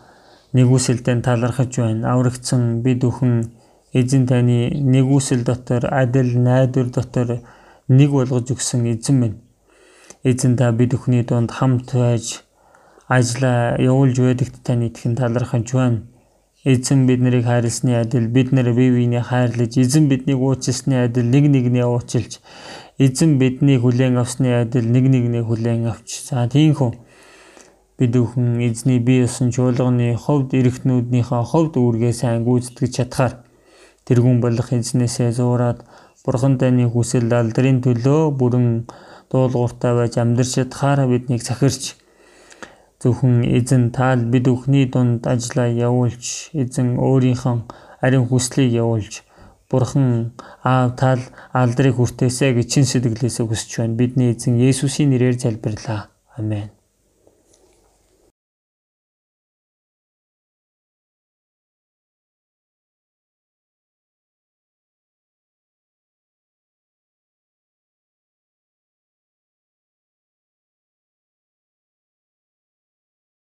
нэгүсэлдэн талархаж байна. Аврагдсан бид бүхэн эзэн таны нэгүсэл дотор адил найдвар дотор нэг болгож өгсөн эзэн минь. Эзэн та бид бүхний дунд хамт байж ажлаа явуулж байдагт таны итгэн талархаж байна. Эзэн бид нарыг хайрлсны адил бид нар бие биенийг хайрлаж эзэн биднийг уучлсны адил нэг нэгнээ уучлж эзэн бидний хүлээн авсны адил нэг нэгнээ хүлээн авч. За тийм хүн бид бүхэн эзний бие усан чуулганы ховд эрэгтнүүдийнхээ ховд үүргээ сайн гүйцэтгэж чадхаар тэрүүн болох эзнээсээ зуураад бурхан таны хүсэл алдрын төлөө бүрэн дуулууртай байж амьдрч чадхаар биднийг захирч зөвхөн эзэн таал бид бүхний дунд ажиллаа явуулж эзэн өөрийнхөө ариун хүслийг явуулж бурхан аав таал алдрыг хүртээсэ гэж чин сэтгэлээсээ хүсэж байна. Бидний эзэн Есүсийн нэрээр залбирлаа. Амен.